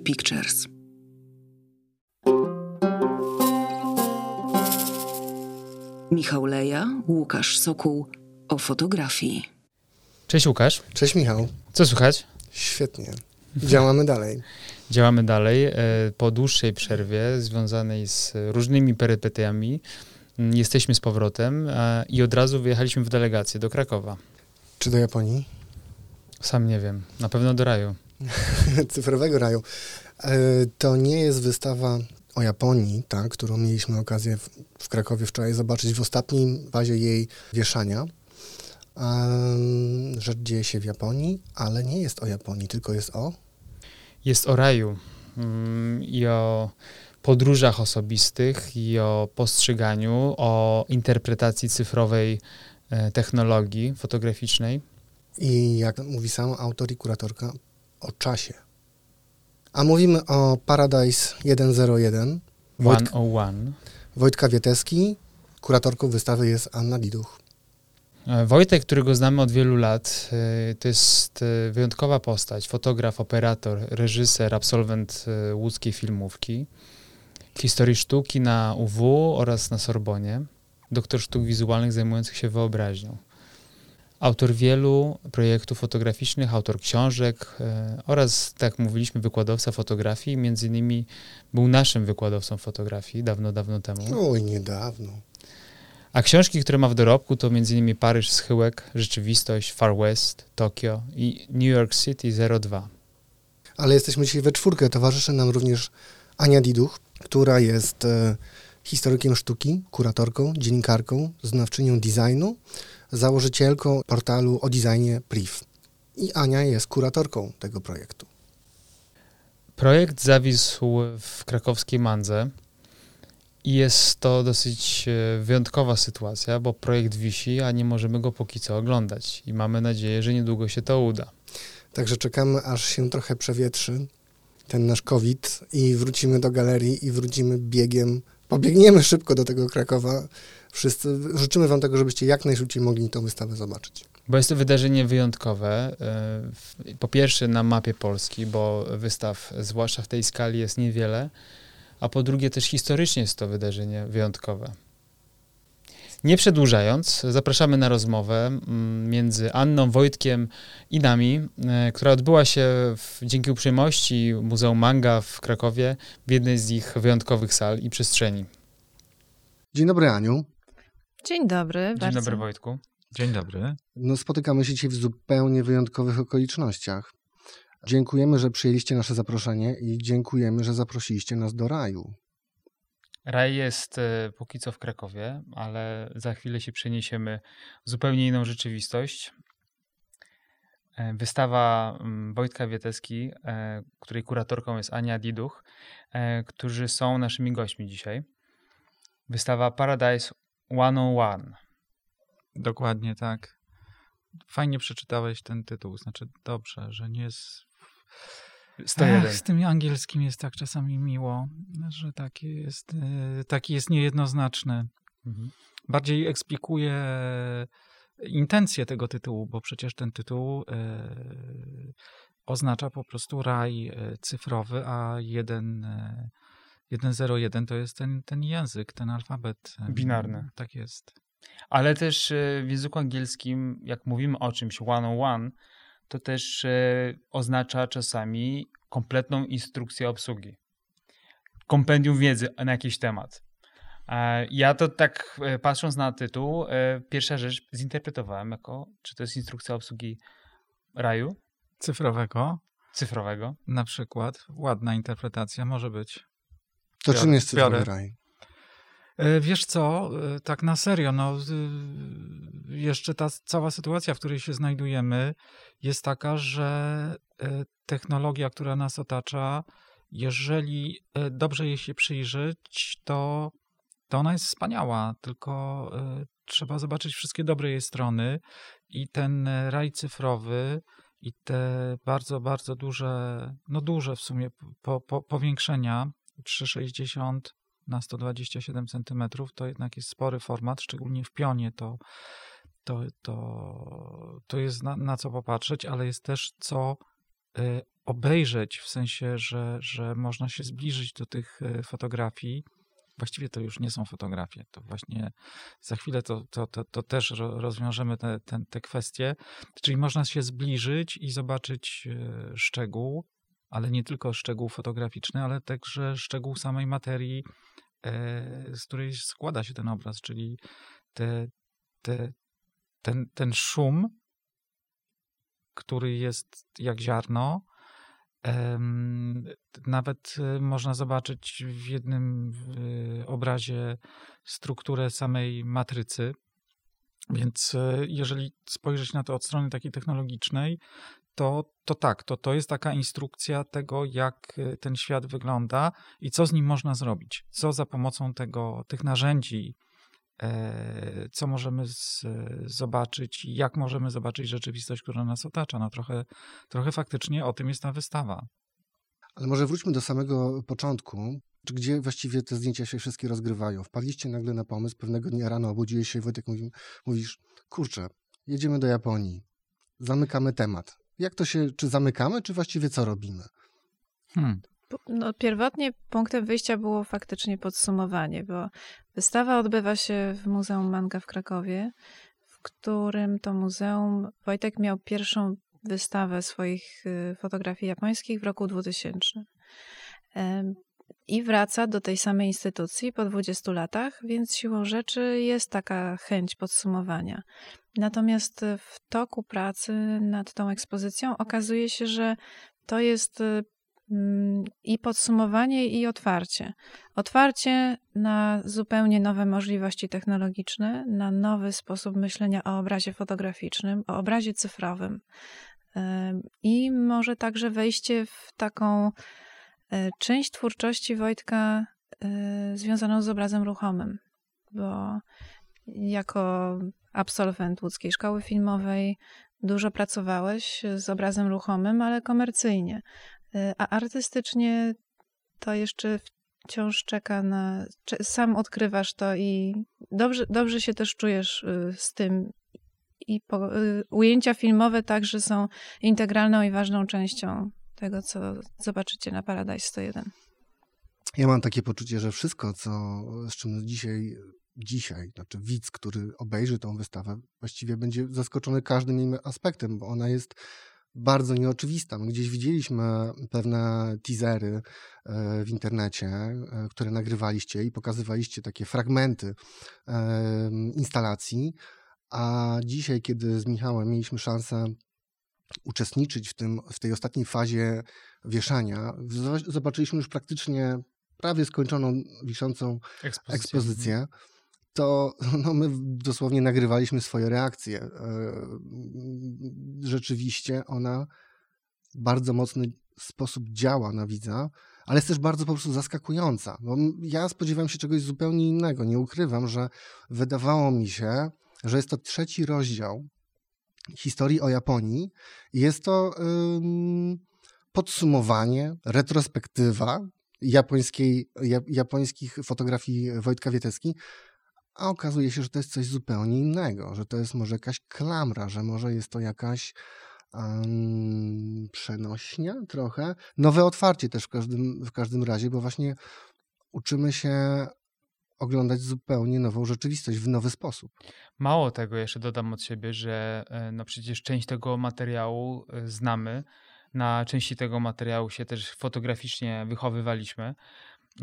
Pictures. Michał Leja, Łukasz Sokół o fotografii. Cześć Łukasz. Cześć Michał. Co słychać? Świetnie. Działamy dalej. Działamy dalej. E, po dłuższej przerwie związanej z różnymi perypetiami mm, jesteśmy z powrotem i od razu wyjechaliśmy w delegację do Krakowa. Czy do Japonii? Sam nie wiem. Na pewno do raju. Cyfrowego raju. E, to nie jest wystawa o Japonii, tak, którą mieliśmy okazję w, w Krakowie wczoraj zobaczyć w ostatniej fazie jej wieszania. Um, rzecz dzieje się w Japonii, ale nie jest o Japonii, tylko jest o... Jest o raju mm, i o podróżach osobistych i o postrzeganiu, o interpretacji cyfrowej e, technologii fotograficznej. I jak mówi sam autor i kuratorka, o czasie. A mówimy o Paradise 101. Wojtka, 101. Wojtka Wieteski, kuratorką wystawy jest Anna Diduch. E, Wojtek, którego znamy od wielu lat, e, to jest e, wyjątkowa postać. Fotograf, operator, reżyser, absolwent łódzkiej filmówki, historii sztuki na UW oraz na Sorbonie, doktor sztuk wizualnych zajmujących się wyobraźnią. Autor wielu projektów fotograficznych, autor książek oraz, tak jak mówiliśmy, wykładowca fotografii. Między innymi był naszym wykładowcą fotografii dawno, dawno temu. Oj, niedawno. A książki, które ma w dorobku, to m.in. Paryż, Schyłek, Rzeczywistość, Far West, Tokio i New York City 02. Ale jesteśmy dzisiaj we czwórkę. Towarzyszy nam również Ania Diduch, która jest e, historykiem sztuki, kuratorką, dziennikarką, znawczynią designu, założycielką portalu o designie Priv. I Ania jest kuratorką tego projektu. Projekt zawisł w krakowskiej Mandze. I jest to dosyć e, wyjątkowa sytuacja, bo projekt wisi, a nie możemy go póki co oglądać. I mamy nadzieję, że niedługo się to uda. Także czekamy, aż się trochę przewietrzy ten nasz COVID i wrócimy do galerii i wrócimy biegiem. Pobiegniemy szybko do tego Krakowa. Wszyscy życzymy Wam tego, żebyście jak najszybciej mogli tę wystawę zobaczyć. Bo jest to wydarzenie wyjątkowe. E, po pierwsze na mapie Polski, bo wystaw, zwłaszcza w tej skali, jest niewiele a po drugie też historycznie jest to wydarzenie wyjątkowe. Nie przedłużając, zapraszamy na rozmowę między Anną, Wojtkiem i nami, e, która odbyła się w, dzięki uprzejmości Muzeum Manga w Krakowie w jednej z ich wyjątkowych sal i przestrzeni. Dzień dobry, Aniu. Dzień dobry. Dzień bardzo. dobry, Wojtku. Dzień dobry. No, spotykamy się dzisiaj w zupełnie wyjątkowych okolicznościach. Dziękujemy, że przyjęliście nasze zaproszenie i dziękujemy, że zaprosiliście nas do raju. Raj jest e, póki co w Krakowie, ale za chwilę się przeniesiemy w zupełnie inną rzeczywistość. E, wystawa mm, Wojtka Wieteski, e, której kuratorką jest Ania Diduch, którzy są naszymi gośćmi dzisiaj. Wystawa Paradise 101. Dokładnie tak. Fajnie przeczytałeś ten tytuł, znaczy dobrze, że nie jest 101. Ach, z tym angielskim jest tak czasami miło, że taki jest, e, taki jest niejednoznaczny. Mhm. Bardziej eksplikuje intencję tego tytułu, bo przecież ten tytuł e, oznacza po prostu raj e, cyfrowy, a jeden, 101 to jest ten, ten język, ten alfabet. Binarny. Tak jest. Ale też w języku angielskim, jak mówimy o czymś 101, to też e, oznacza czasami kompletną instrukcję obsługi. Kompendium wiedzy na jakiś temat. E, ja to tak e, patrząc na tytuł, pierwsza rzecz zinterpretowałem jako, czy to jest instrukcja obsługi raju? Cyfrowego. Cyfrowego. Na przykład. Ładna interpretacja może być. To czym jest cyfrowy raj? E, wiesz co, e, tak na serio, no, jeszcze ta cała sytuacja, w której się znajdujemy, jest taka, że e, technologia, która nas otacza, jeżeli dobrze jej się przyjrzeć, to, to ona jest wspaniała, tylko trzeba zobaczyć wszystkie dobre jej strony i ten raj cyfrowy i te bardzo, bardzo duże, no duże w sumie po, po, powiększenia 360 na 127 cm to jednak jest spory format, szczególnie w pionie to, to, to, to jest na, na co popatrzeć, ale jest też co y, obejrzeć, w sensie, że, że można się zbliżyć do tych fotografii. Właściwie to już nie są fotografie, to właśnie za chwilę to, to, to, to też rozwiążemy te, te, te kwestie. Czyli można się zbliżyć i zobaczyć szczegół, ale nie tylko szczegół fotograficzny, ale także szczegół samej materii, e, z której składa się ten obraz, czyli te, te, ten, ten szum, który jest jak ziarno. Nawet e, można zobaczyć w jednym obrazie strukturę samej matrycy. Więc e, jeżeli spojrzeć na to od strony takiej technologicznej, to, to tak, to, to jest taka instrukcja tego, jak y, ten świat wygląda i co z nim można zrobić. Co za pomocą tego, tych narzędzi, e, co możemy z, zobaczyć i jak możemy zobaczyć rzeczywistość, która nas otacza. No trochę, trochę faktycznie o tym jest ta wystawa. Ale może wróćmy do samego początku. Gdzie właściwie te zdjęcia się wszystkie rozgrywają? Wpadliście nagle na pomysł, pewnego dnia rano obudziłeś się, Wojtek, mówisz, kurczę, jedziemy do Japonii, zamykamy temat. Jak to się, czy zamykamy, czy właściwie co robimy? Hmm. No, pierwotnie punktem wyjścia było faktycznie podsumowanie, bo wystawa odbywa się w Muzeum Manga w Krakowie, w którym to muzeum Wojtek miał pierwszą wystawę swoich y, fotografii japońskich w roku 2000 i wraca do tej samej instytucji po 20 latach, więc siłą rzeczy jest taka chęć podsumowania. Natomiast w toku pracy nad tą ekspozycją okazuje się, że to jest mm, i podsumowanie, i otwarcie. Otwarcie na zupełnie nowe możliwości technologiczne, na nowy sposób myślenia o obrazie fotograficznym, o obrazie cyfrowym. I może także wejście w taką część twórczości Wojtka e, związaną z obrazem ruchomym, bo jako absolwent łódzkiej szkoły filmowej dużo pracowałeś z obrazem ruchomym, ale komercyjnie. E, a artystycznie to jeszcze wciąż czeka na. Sam odkrywasz to i dobrze, dobrze się też czujesz z tym. I po, ujęcia filmowe także są integralną i ważną częścią tego, co zobaczycie na Paradise 101. Ja mam takie poczucie, że wszystko, co, z czym dzisiaj, dzisiaj, znaczy widz, który obejrzy tą wystawę, właściwie będzie zaskoczony każdym jej aspektem, bo ona jest bardzo nieoczywista. My gdzieś widzieliśmy pewne teasery e, w internecie, e, które nagrywaliście i pokazywaliście takie fragmenty e, instalacji, a dzisiaj, kiedy z Michałem mieliśmy szansę uczestniczyć w, tym, w tej ostatniej fazie wieszania, zobaczyliśmy już praktycznie prawie skończoną wiszącą ekspozycję. ekspozycję to no, my dosłownie nagrywaliśmy swoje reakcje. E, rzeczywiście ona w bardzo mocny sposób działa na widza, ale jest też bardzo po prostu zaskakująca. Bo ja spodziewałem się czegoś zupełnie innego. Nie ukrywam, że wydawało mi się, że jest to trzeci rozdział historii o Japonii. Jest to podsumowanie, retrospektywa japońskiej, japońskich fotografii Wojtka Wietecki, a okazuje się, że to jest coś zupełnie innego, że to jest może jakaś klamra, że może jest to jakaś um, przenośnia trochę. Nowe otwarcie też w każdym, w każdym razie, bo właśnie uczymy się oglądać zupełnie nową rzeczywistość w nowy sposób. Mało tego, jeszcze dodam od siebie, że e, no przecież część tego materiału e, znamy. Na części tego materiału się też fotograficznie wychowywaliśmy.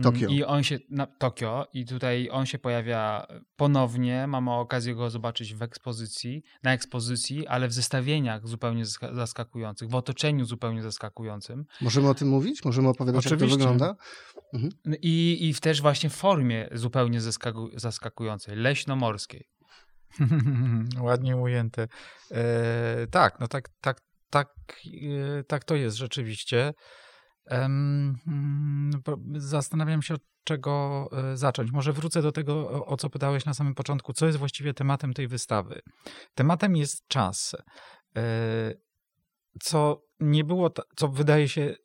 Tokio. I on się, na Tokio, i tutaj on się pojawia ponownie. Mamy okazję go zobaczyć w ekspozycji, na ekspozycji, ale w zestawieniach zupełnie zaskakujących, w otoczeniu zupełnie zaskakującym. Możemy o tym mówić? Możemy opowiadać, Oczywiście. jak to wygląda? Mhm. I, I w też właśnie w formie zupełnie zaskakującej, leśnomorskiej. Ładnie ujęte. E, tak, no tak, tak, tak, e, tak to jest rzeczywiście. Mm, zastanawiam się, od czego e, zacząć. Może wrócę do tego, o co pytałeś na samym początku. Co jest właściwie tematem tej wystawy? Tematem jest czas. E, co nie było, co wydaje się e,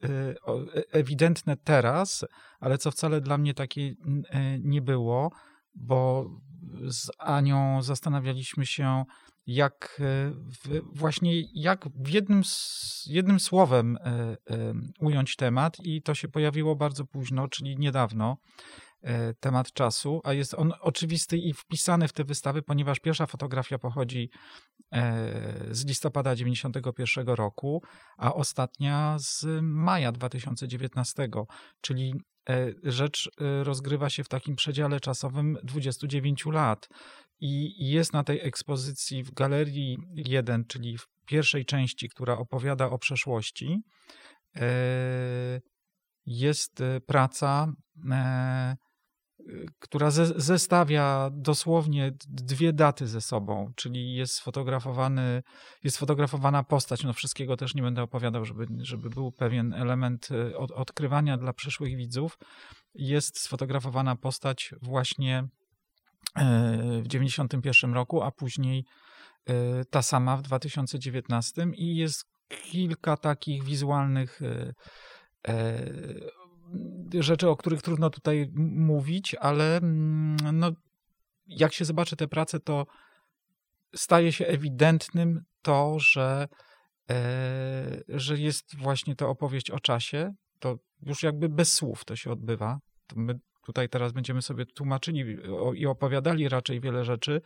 ewidentne teraz, ale co wcale dla mnie takie nie było, bo z Anią zastanawialiśmy się, jak w, właśnie jak w jednym, jednym słowem ująć temat i to się pojawiło bardzo późno, czyli niedawno temat czasu, a jest on oczywisty i wpisany w te wystawy, ponieważ pierwsza fotografia pochodzi z listopada 91 roku, a ostatnia z maja 2019, czyli rzecz rozgrywa się w takim przedziale czasowym 29 lat. I jest na tej ekspozycji w Galerii 1, czyli w pierwszej części, która opowiada o przeszłości, jest praca która zestawia dosłownie dwie daty ze sobą, czyli jest sfotografowany, jest postać, no wszystkiego też nie będę opowiadał, żeby, żeby był pewien element e, od, odkrywania dla przyszłych widzów. Jest sfotografowana postać właśnie e, w 91 roku, a później e, ta sama w 2019 i jest kilka takich wizualnych rzeczy, o których trudno tutaj mówić, ale mm, no, jak się zobaczy te prace, to staje się ewidentnym to, że, e, że jest właśnie to opowieść o czasie. To już jakby bez słów to się odbywa. To my tutaj teraz będziemy sobie tłumaczyli i opowiadali raczej wiele rzeczy,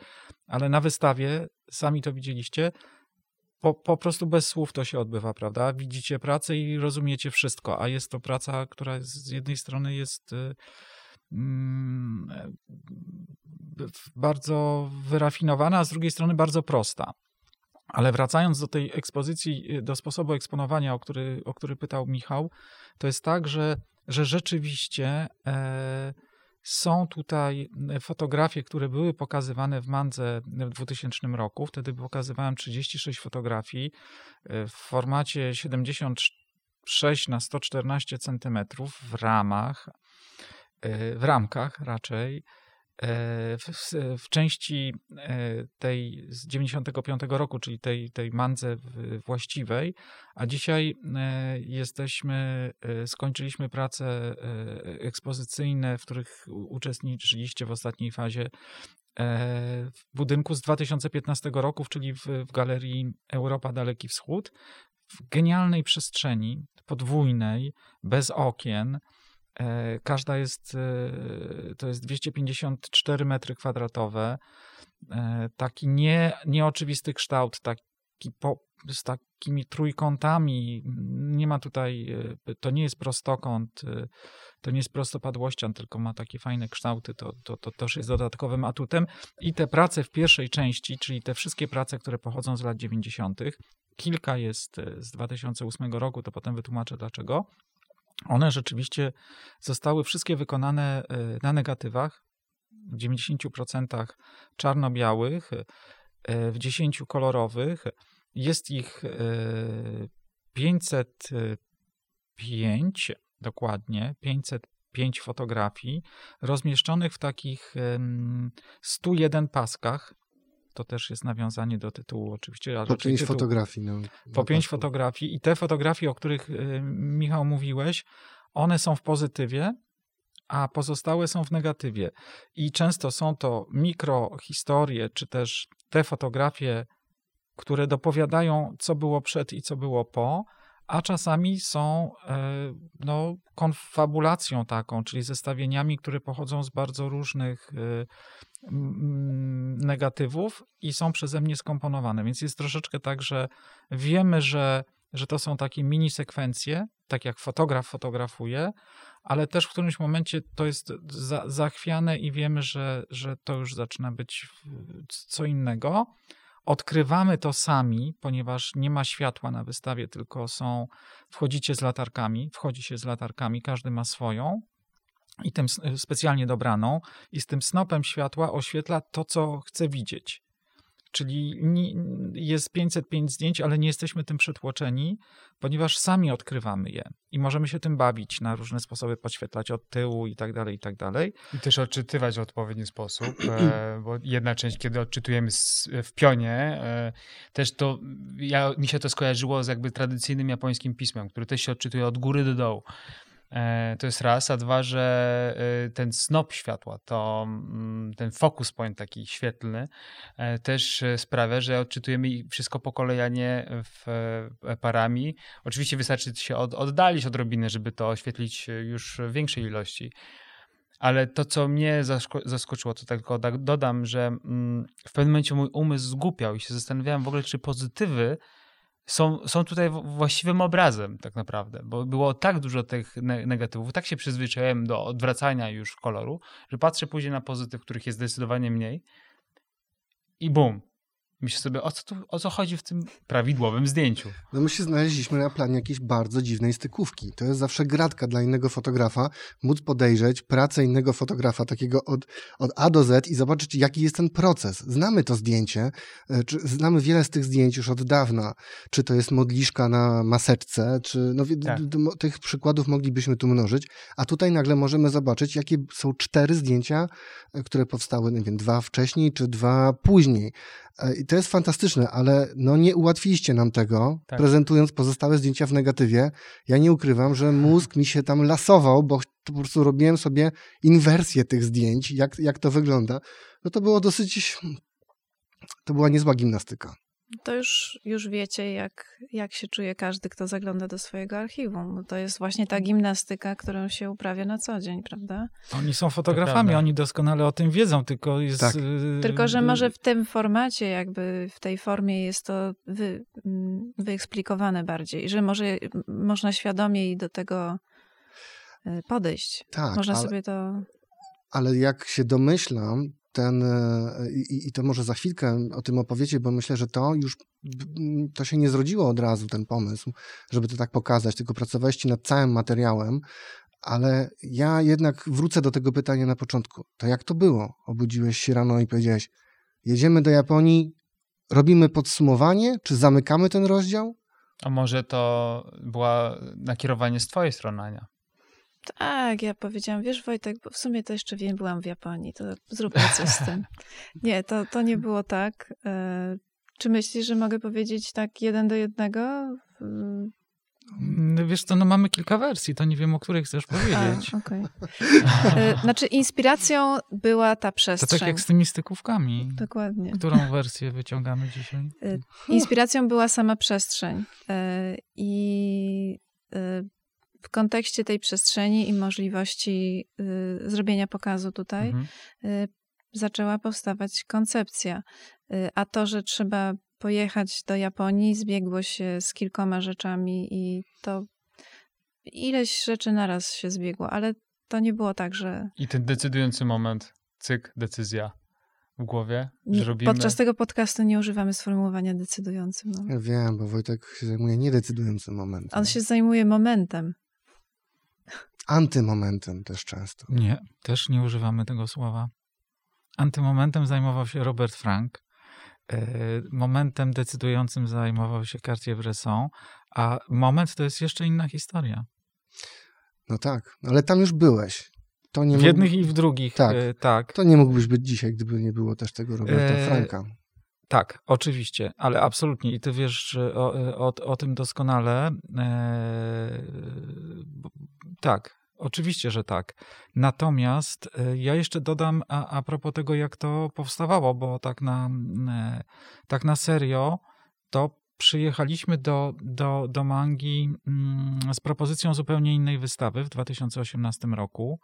ale na wystawie, sami to widzieliście, po, po prostu bez słów to się odbywa, prawda? Widzicie pracę i rozumiecie wszystko, a jest to praca, która z jednej strony jest y, mm, bardzo wyrafinowana, a z drugiej strony bardzo prosta. Ale wracając do tej ekspozycji, y, do sposobu eksponowania, o który, o który pytał Michał, to jest tak, że, że rzeczywiście e, są tutaj e, fotografie, które były pokazywane w Mandze w 2000 roku. Wtedy pokazywałem 36 fotografii e, w formacie 76 na 114 cm w ramach, w ramkach raczej. E, w, w, części e, tej z 95 roku, czyli tej, tej mandze właściwej, a dzisiaj e, jesteśmy, skończyliśmy prace ekspozycyjne, w których uczestniczyliście w ostatniej fazie w budynku z 2015 roku, czyli w, w Galerii Europa Daleki Wschód, w genialnej przestrzeni podwójnej, bez okien, każda jest, e, to jest 254 metry kwadratowe. E, taki nie, nieoczywisty kształt, taki po, z takimi trójkątami. Nie ma tutaj, to nie jest prostokąt, to nie jest prostopadłościan, tylko ma takie fajne kształty. To, to, to też jest dodatkowym atutem. I te prace w pierwszej części, czyli te wszystkie prace, które pochodzą z lat 90., kilka jest z 2008 roku, to potem wytłumaczę dlaczego one rzeczywiście zostały wszystkie wykonane e, na negatywach, w 90% czarno-białych, e, w 10 kolorowych. Jest ich 505, e, dokładnie, 505 fotografii, rozmieszczonych w takich 101 paskach, to też jest nawiązanie do tytułu oczywiście. Po pięć tytuł, fotografii. No, po pięć fotografii i te fotografie, o których y, Michał mówiłeś, one są w pozytywie, a pozostałe są w negatywie. I często są to mikrohistorie, czy też te fotografie, które dopowiadają, co było przed i co było po, a czasami są e, no, konfabulacją taką, czyli zestawieniami, które pochodzą z bardzo różnych e, negatywów i są przeze mnie skomponowane. Więc jest troszeczkę tak, że wiemy, że, że to są takie mini sekwencje, tak jak fotograf fotografuje, ale też w którymś momencie to jest za, zachwiane i wiemy, że, że to już zaczyna być co innego. Odkrywamy to sami, ponieważ nie ma światła na wystawie, tylko są, wchodzicie z latarkami, wchodzi się z latarkami, każdy ma swoją i tym specjalnie dobraną i z tym snopem światła oświetla to, co chce widzieć. Czyli jest 505 zdjęć, ale nie jesteśmy tym przytłoczeni, ponieważ sami odkrywamy je i możemy się tym bawić na różne sposoby, podświetlać od tyłu i tak dalej, i tak dalej. I też odczytywać w odpowiedni sposób, e, bo jedna część, kiedy odczytujemy w pionie, e, też to, ja, mi się to skojarzyło z jakby tradycyjnym japońskim pismem, który też się odczytuje od góry do dołu. E, to jest raz, a dwa, że e, ten snop światła, to mm, ten focus point taki świetlny e, też sprawia, że odczytujemy wszystko po kolei, a nie w parami. Oczywiście wystarczy się od, oddalić odrobinę, żeby to oświetlić już w większej ilości. Ale to, co mnie zaskoczyło, to tylko dodam, że mm, w pewnym momencie mój umysł zgupiał i się zastanawiałem w ogóle, czy pozytywy są, są tutaj właściwym obrazem tak naprawdę, bo było tak dużo tych negatywów, tak się przyzwyczaiłem do odwracania już koloru, że patrzę później na pozytyw, których jest zdecydowanie mniej i bum, Myślę sobie, o co, tu, o co chodzi w tym prawidłowym zdjęciu? No my się znaleźliśmy na planie jakiejś bardzo dziwnej stykówki. To jest zawsze gratka dla innego fotografa, móc podejrzeć pracę innego fotografa, takiego od, od A do Z i zobaczyć, jaki jest ten proces. Znamy to zdjęcie, e, czy, znamy wiele z tych zdjęć już od dawna. Czy to jest modliszka na maseczce, czy no, tak. tych przykładów moglibyśmy tu mnożyć, a tutaj nagle możemy zobaczyć, jakie są cztery zdjęcia, e, które powstały, nie wiem, dwa wcześniej, czy dwa później. E, I to jest fantastyczne, ale no nie ułatwiliście nam tego, tak. prezentując pozostałe zdjęcia w negatywie. Ja nie ukrywam, że mózg mi się tam lasował, bo po prostu robiłem sobie inwersję tych zdjęć, jak, jak to wygląda. No to było dosyć, to była niezła gimnastyka. To już, już wiecie, jak, jak się czuje każdy, kto zagląda do swojego archiwum. To jest właśnie ta gimnastyka, którą się uprawia na co dzień, prawda? Oni są fotografami, oni doskonale o tym wiedzą, tylko jest... Tak. Y, tylko, że może w tym formacie, jakby w tej formie jest to wy, mm, wyeksplikowane bardziej, że może można świadomie do tego y, podejść. Tak, można ale, sobie to... Ale jak się domyślam, ten, e, i, i to może za chwilkę o tym opowiecie, bo myślę, że to już to się nie zrodziło od razu, ten pomysł, żeby to tak pokazać, tylko pracowaliście nad całym materiałem, ale ja jednak wrócę do tego pytania na początku. To jak to było? Obudziłeś się rano i powiedziałeś, jedziemy do Japonii, robimy podsumowanie, czy zamykamy ten rozdział? A może to była nakierowanie z twojej strony, Ania? Tak, ja powiedziałam, wiesz Wojtek, bo w sumie to jeszcze wiem, byłam w Japonii, to zróbmy coś z tym. Nie, to, to nie było tak. E, czy myślisz, że mogę powiedzieć tak jeden do jednego? No wiesz co, no mamy kilka wersji, to nie wiem, o której chcesz powiedzieć. A, okay. E, znaczy inspiracją była ta przestrzeń. To tak jak z tymi stykówkami. Dokładnie. Którą wersję wyciągamy dzisiaj? E, inspiracją była sama przestrzeń. I w kontekście tej przestrzeni i możliwości y, zrobienia pokazu tutaj mhm. y, zaczęła powstawać koncepcja. Y, a to, że trzeba pojechać do Japonii, zbiegło się z kilkoma rzeczami i to ileś rzeczy naraz się zbiegło, ale to nie było tak, że. I ten decydujący moment, cyk, decyzja w głowie, że robimy... Podczas tego podcastu nie używamy sformułowania decydującym. No. Ja wiem, bo Wojtek się zajmuje niedecydującym momentem. On się zajmuje momentem antymomentem też często. Nie, też nie używamy tego słowa. Antymomentem zajmował się Robert Frank. E, momentem decydującym zajmował się Cartier-Bresson, a moment to jest jeszcze inna historia. No tak, ale tam już byłeś. To nie w jednych i w drugich, tak. E, tak. To nie mógłbyś być dzisiaj, gdyby nie było też tego Roberta e... Franka. Tak, oczywiście, ale absolutnie. I ty wiesz o, o, o tym doskonale. E... Tak, Oczywiście, że tak. Natomiast e, ja jeszcze dodam a, a propos tego, jak to powstawało, bo tak na, e, tak na serio, to przyjechaliśmy do, do, do Mangi mm, z propozycją zupełnie innej wystawy w 2018 roku.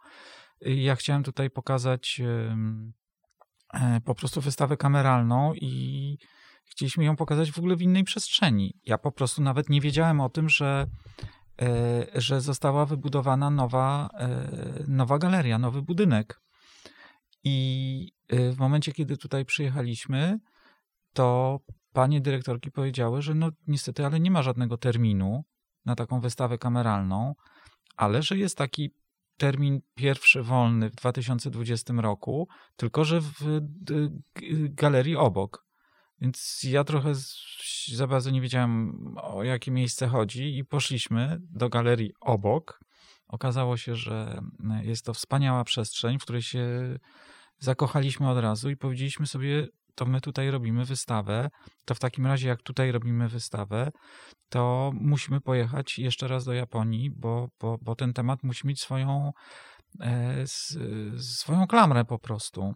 Ja chciałem tutaj pokazać e, po prostu wystawę kameralną i chcieliśmy ją pokazać w ogóle w innej przestrzeni. Ja po prostu nawet nie wiedziałem o tym, że że została wybudowana nowa, e, nowa galeria, nowy budynek. I e, w momencie, kiedy tutaj przyjechaliśmy, to panie dyrektorki powiedziały, że no niestety, ale nie ma żadnego terminu na taką wystawę kameralną, ale że jest taki termin pierwszy wolny w 2020 roku, tylko że w galerii obok. Więc ja trochę za bardzo nie wiedziałem, o jakie miejsce chodzi, i poszliśmy do galerii obok. Okazało się, że jest to wspaniała przestrzeń, w której się zakochaliśmy od razu i powiedzieliśmy sobie, to my tutaj robimy wystawę, to w takim razie jak tutaj robimy wystawę, to musimy pojechać jeszcze raz do Japonii, bo, bo, bo ten temat musi mieć swoją, e, s, swoją klamrę po prostu.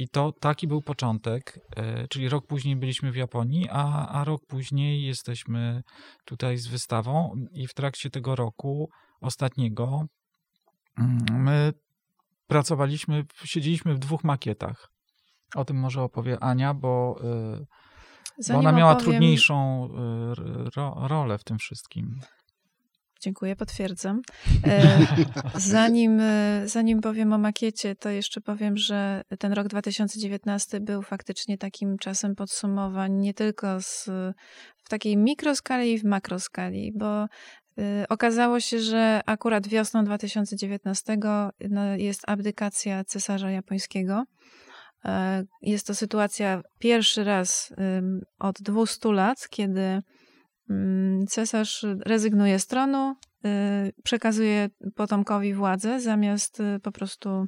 I to taki był początek, e, czyli rok później byliśmy w Japonii, a, a rok później jesteśmy tutaj z wystawą i w trakcie tego roku ostatniego mm, my pracowaliśmy, siedzieliśmy w dwóch makietach. O tym może opowie Ania, bo, y, bo ona miała opowiem- trudniejszą ro, rolę w tym wszystkim. Dziękuję, potwierdzam. E, Zanim, e, zanim powiem o makiecie, to jeszcze powiem, że ten rok 2019 był faktycznie takim czasem podsumowań nie tylko z, w takiej mikroskali i w makroskali, bo e, okazało się, że akurat wiosną 2019 no, jest abdykacja cesarza japońskiego. Jest to sytuacja pierwszy raz od 200 lat, kiedy Cesarz rezygnuje z tronu, y, przekazuje potomkowi władzę, zamiast y, po prostu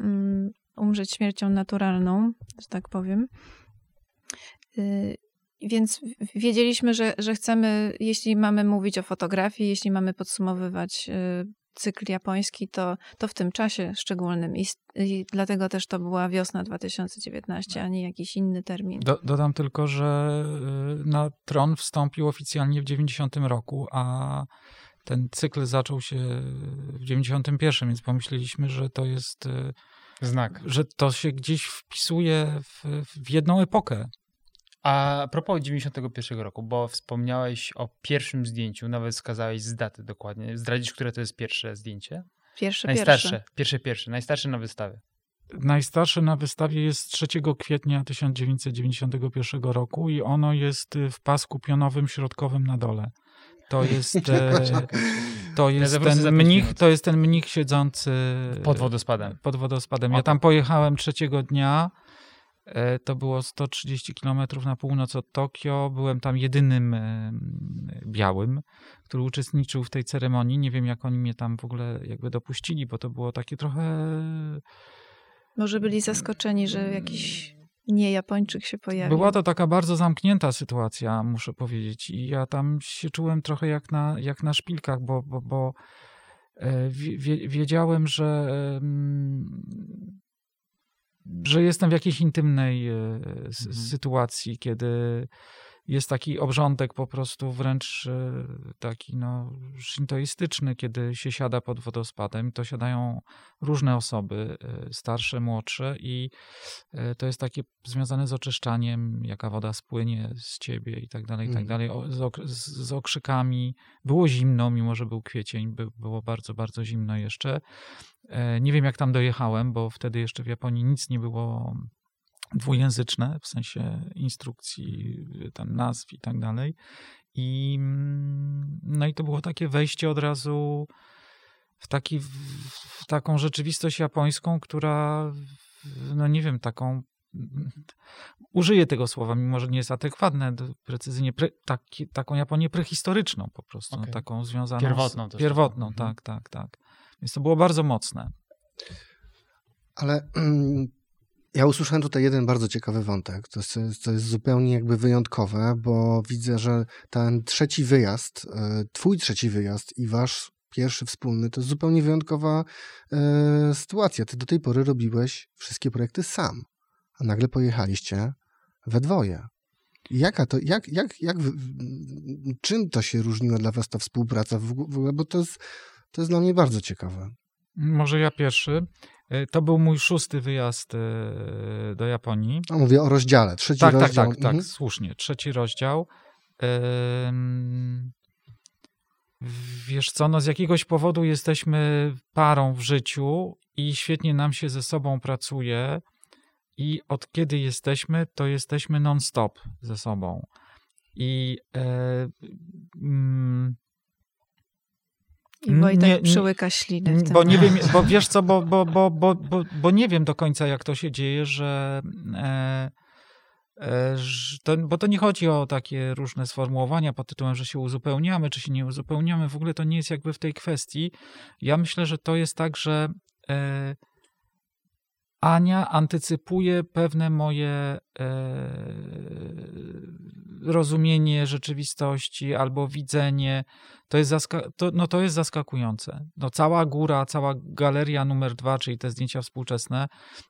mm, umrzeć śmiercią naturalną, że tak powiem. Y, Więc wiedzieliśmy, że, że chcemy, jeśli mamy mówić o fotografii, jeśli mamy podsumowywać cykl japoński, to, to w tym czasie szczególnym. I, I dlatego też to była wiosna 2019, a nie jakiś inny termin. Do, dodam tylko, że y, na tron wstąpił oficjalnie w 90 roku, a ten cykl zaczął się w 91, więc pomyśleliśmy, że to jest, y, Znak. że to się gdzieś wpisuje w, w jedną epokę. A propos 91 roku, bo wspomniałeś o pierwszym zdjęciu, nawet wskazałeś z daty dokładnie. Zdradzisz, które to jest pierwsze zdjęcie? Pierwszy, Najstarsze. pierwszy. Pierwsze, pierwsze. Najstarsze na wystawie. Najstarsze na wystawie jest 3 kwietnia 1991 roku i ono jest y, w pasku pionowym środkowym na dole. To jest, e, to jest, ten, mnich, to jest ten mnich siedzący Pod wodospadem. Pod wodospadem. Ja tam pojechałem trzeciego dnia. E, To było 130 km na północ od Tokio. Byłem tam jedynym białym, który uczestniczył w tej ceremonii. Nie wiem, jak oni mnie tam w ogóle jakby dopuścili, bo to było takie trochę Może byli zaskoczeni, że jakiś nie Japończyk się pojawił. Była to taka bardzo zamknięta sytuacja, muszę powiedzieć. I ja tam się czułem trochę jak na, jak na szpilkach, bo, bo, bo e, wie, wie- wiedziałem, że, że jestem w jakiejś intymnej e, Mhm. sytuacji, kiedy jest taki obrządek po prostu wręcz e, taki no, szintoistyczny, kiedy się siada pod wodospadem. To siadają różne osoby, e, starsze, młodsze i e, to jest takie związane z oczyszczaniem, jaka woda spłynie z ciebie i tak dalej, i tak Mhm. dalej, z, ok- z, z okrzykami. Było zimno, mimo że był kwiecień, by, było bardzo, bardzo zimno jeszcze. Nie wiem, jak tam dojechałem, bo wtedy jeszcze w Japonii nic nie było dwujęzyczne, w sensie instrukcji, tam nazw i tak dalej. I, mm, no i to było takie wejście od razu w, taki, w, w taką rzeczywistość japońską, która, no nie wiem, taką użyję tego słowa, mimo że nie jest adekwatne do- precyzyjnie, pre, taki, taką Japonię prehistoryczną po prostu, no, Okej. taką związaną Pierwotną z, pierwotną, trochę. Mhm. tak, tak, tak. Więc to było bardzo mocne. Ale mm, ja usłyszałem tutaj jeden bardzo ciekawy wątek. To jest, to jest zupełnie jakby wyjątkowe, bo widzę, że ten trzeci wyjazd, e, twój trzeci wyjazd i wasz pierwszy wspólny, to jest zupełnie wyjątkowa e, sytuacja. Ty do tej pory robiłeś wszystkie projekty sam, a nagle pojechaliście we dwoje. Jaka to, jak, jak, jak, czym to się różniła dla was ta współpraca w ogóle, bo to jest, to jest dla mnie bardzo ciekawe. Może ja pierwszy. E, To był mój szósty wyjazd e, do Japonii. A mówię o rozdziale, trzeci Tak, tak, rozdział. tak, tak, Mhm. słusznie. Trzeci rozdział. Wiesz co, no z jakiegoś powodu jesteśmy parą w życiu i świetnie nam się ze sobą pracuje i od kiedy jesteśmy, to jesteśmy non-stop ze sobą. I e, mm, I Wojtek nie- przyłyka ślinę w tym bo nie wiem, bo wiesz co, bo, bo, bo, bo, bo, bo nie wiem do końca, jak to się dzieje, że. E, e, to, bo to nie chodzi o takie różne sformułowania pod tytułem, że się uzupełniamy, czy się nie uzupełniamy. W ogóle to nie jest jakby w tej kwestii. Ja myślę, że to jest tak, że e, Ania antycypuje pewne moje e, rozumienie rzeczywistości albo widzenie. To jest, zaska- to, no to jest zaskakujące. No cała góra, cała galeria numer dwa, czyli te zdjęcia współczesne,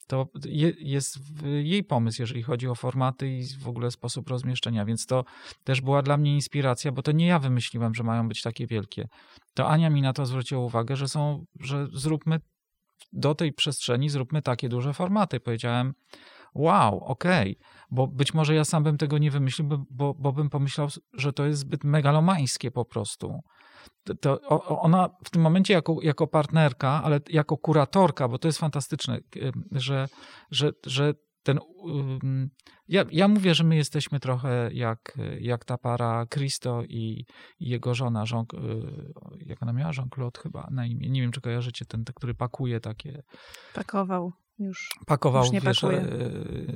to je, jest jej pomysł, jeżeli chodzi o formaty i w ogóle sposób rozmieszczenia, więc to też była dla mnie inspiracja, bo to nie ja wymyśliłem, że mają być takie wielkie. To Ania mi na to zwróciła uwagę, że są, że zróbmy do tej przestrzeni zróbmy takie duże formaty. Powiedziałem, wow, okej, okay. bo być może ja sam bym tego nie wymyślił, bo, bo, bym pomyślał, że to jest zbyt megalomańskie po prostu. To, to ona w tym momencie jako, jako partnerka, ale jako kuratorka, bo to jest fantastyczne, że, że, że ten. Ja, ja mówię, że my jesteśmy trochę jak, jak ta para Christo i, i jego żona, Jean, y, jak ona miała? Jean-Claude chyba na imię. Nie wiem, czy kojarzycie ten, ten, który pakuje takie. Pakował już. Pakował, już nie wiesz, pakuje. e,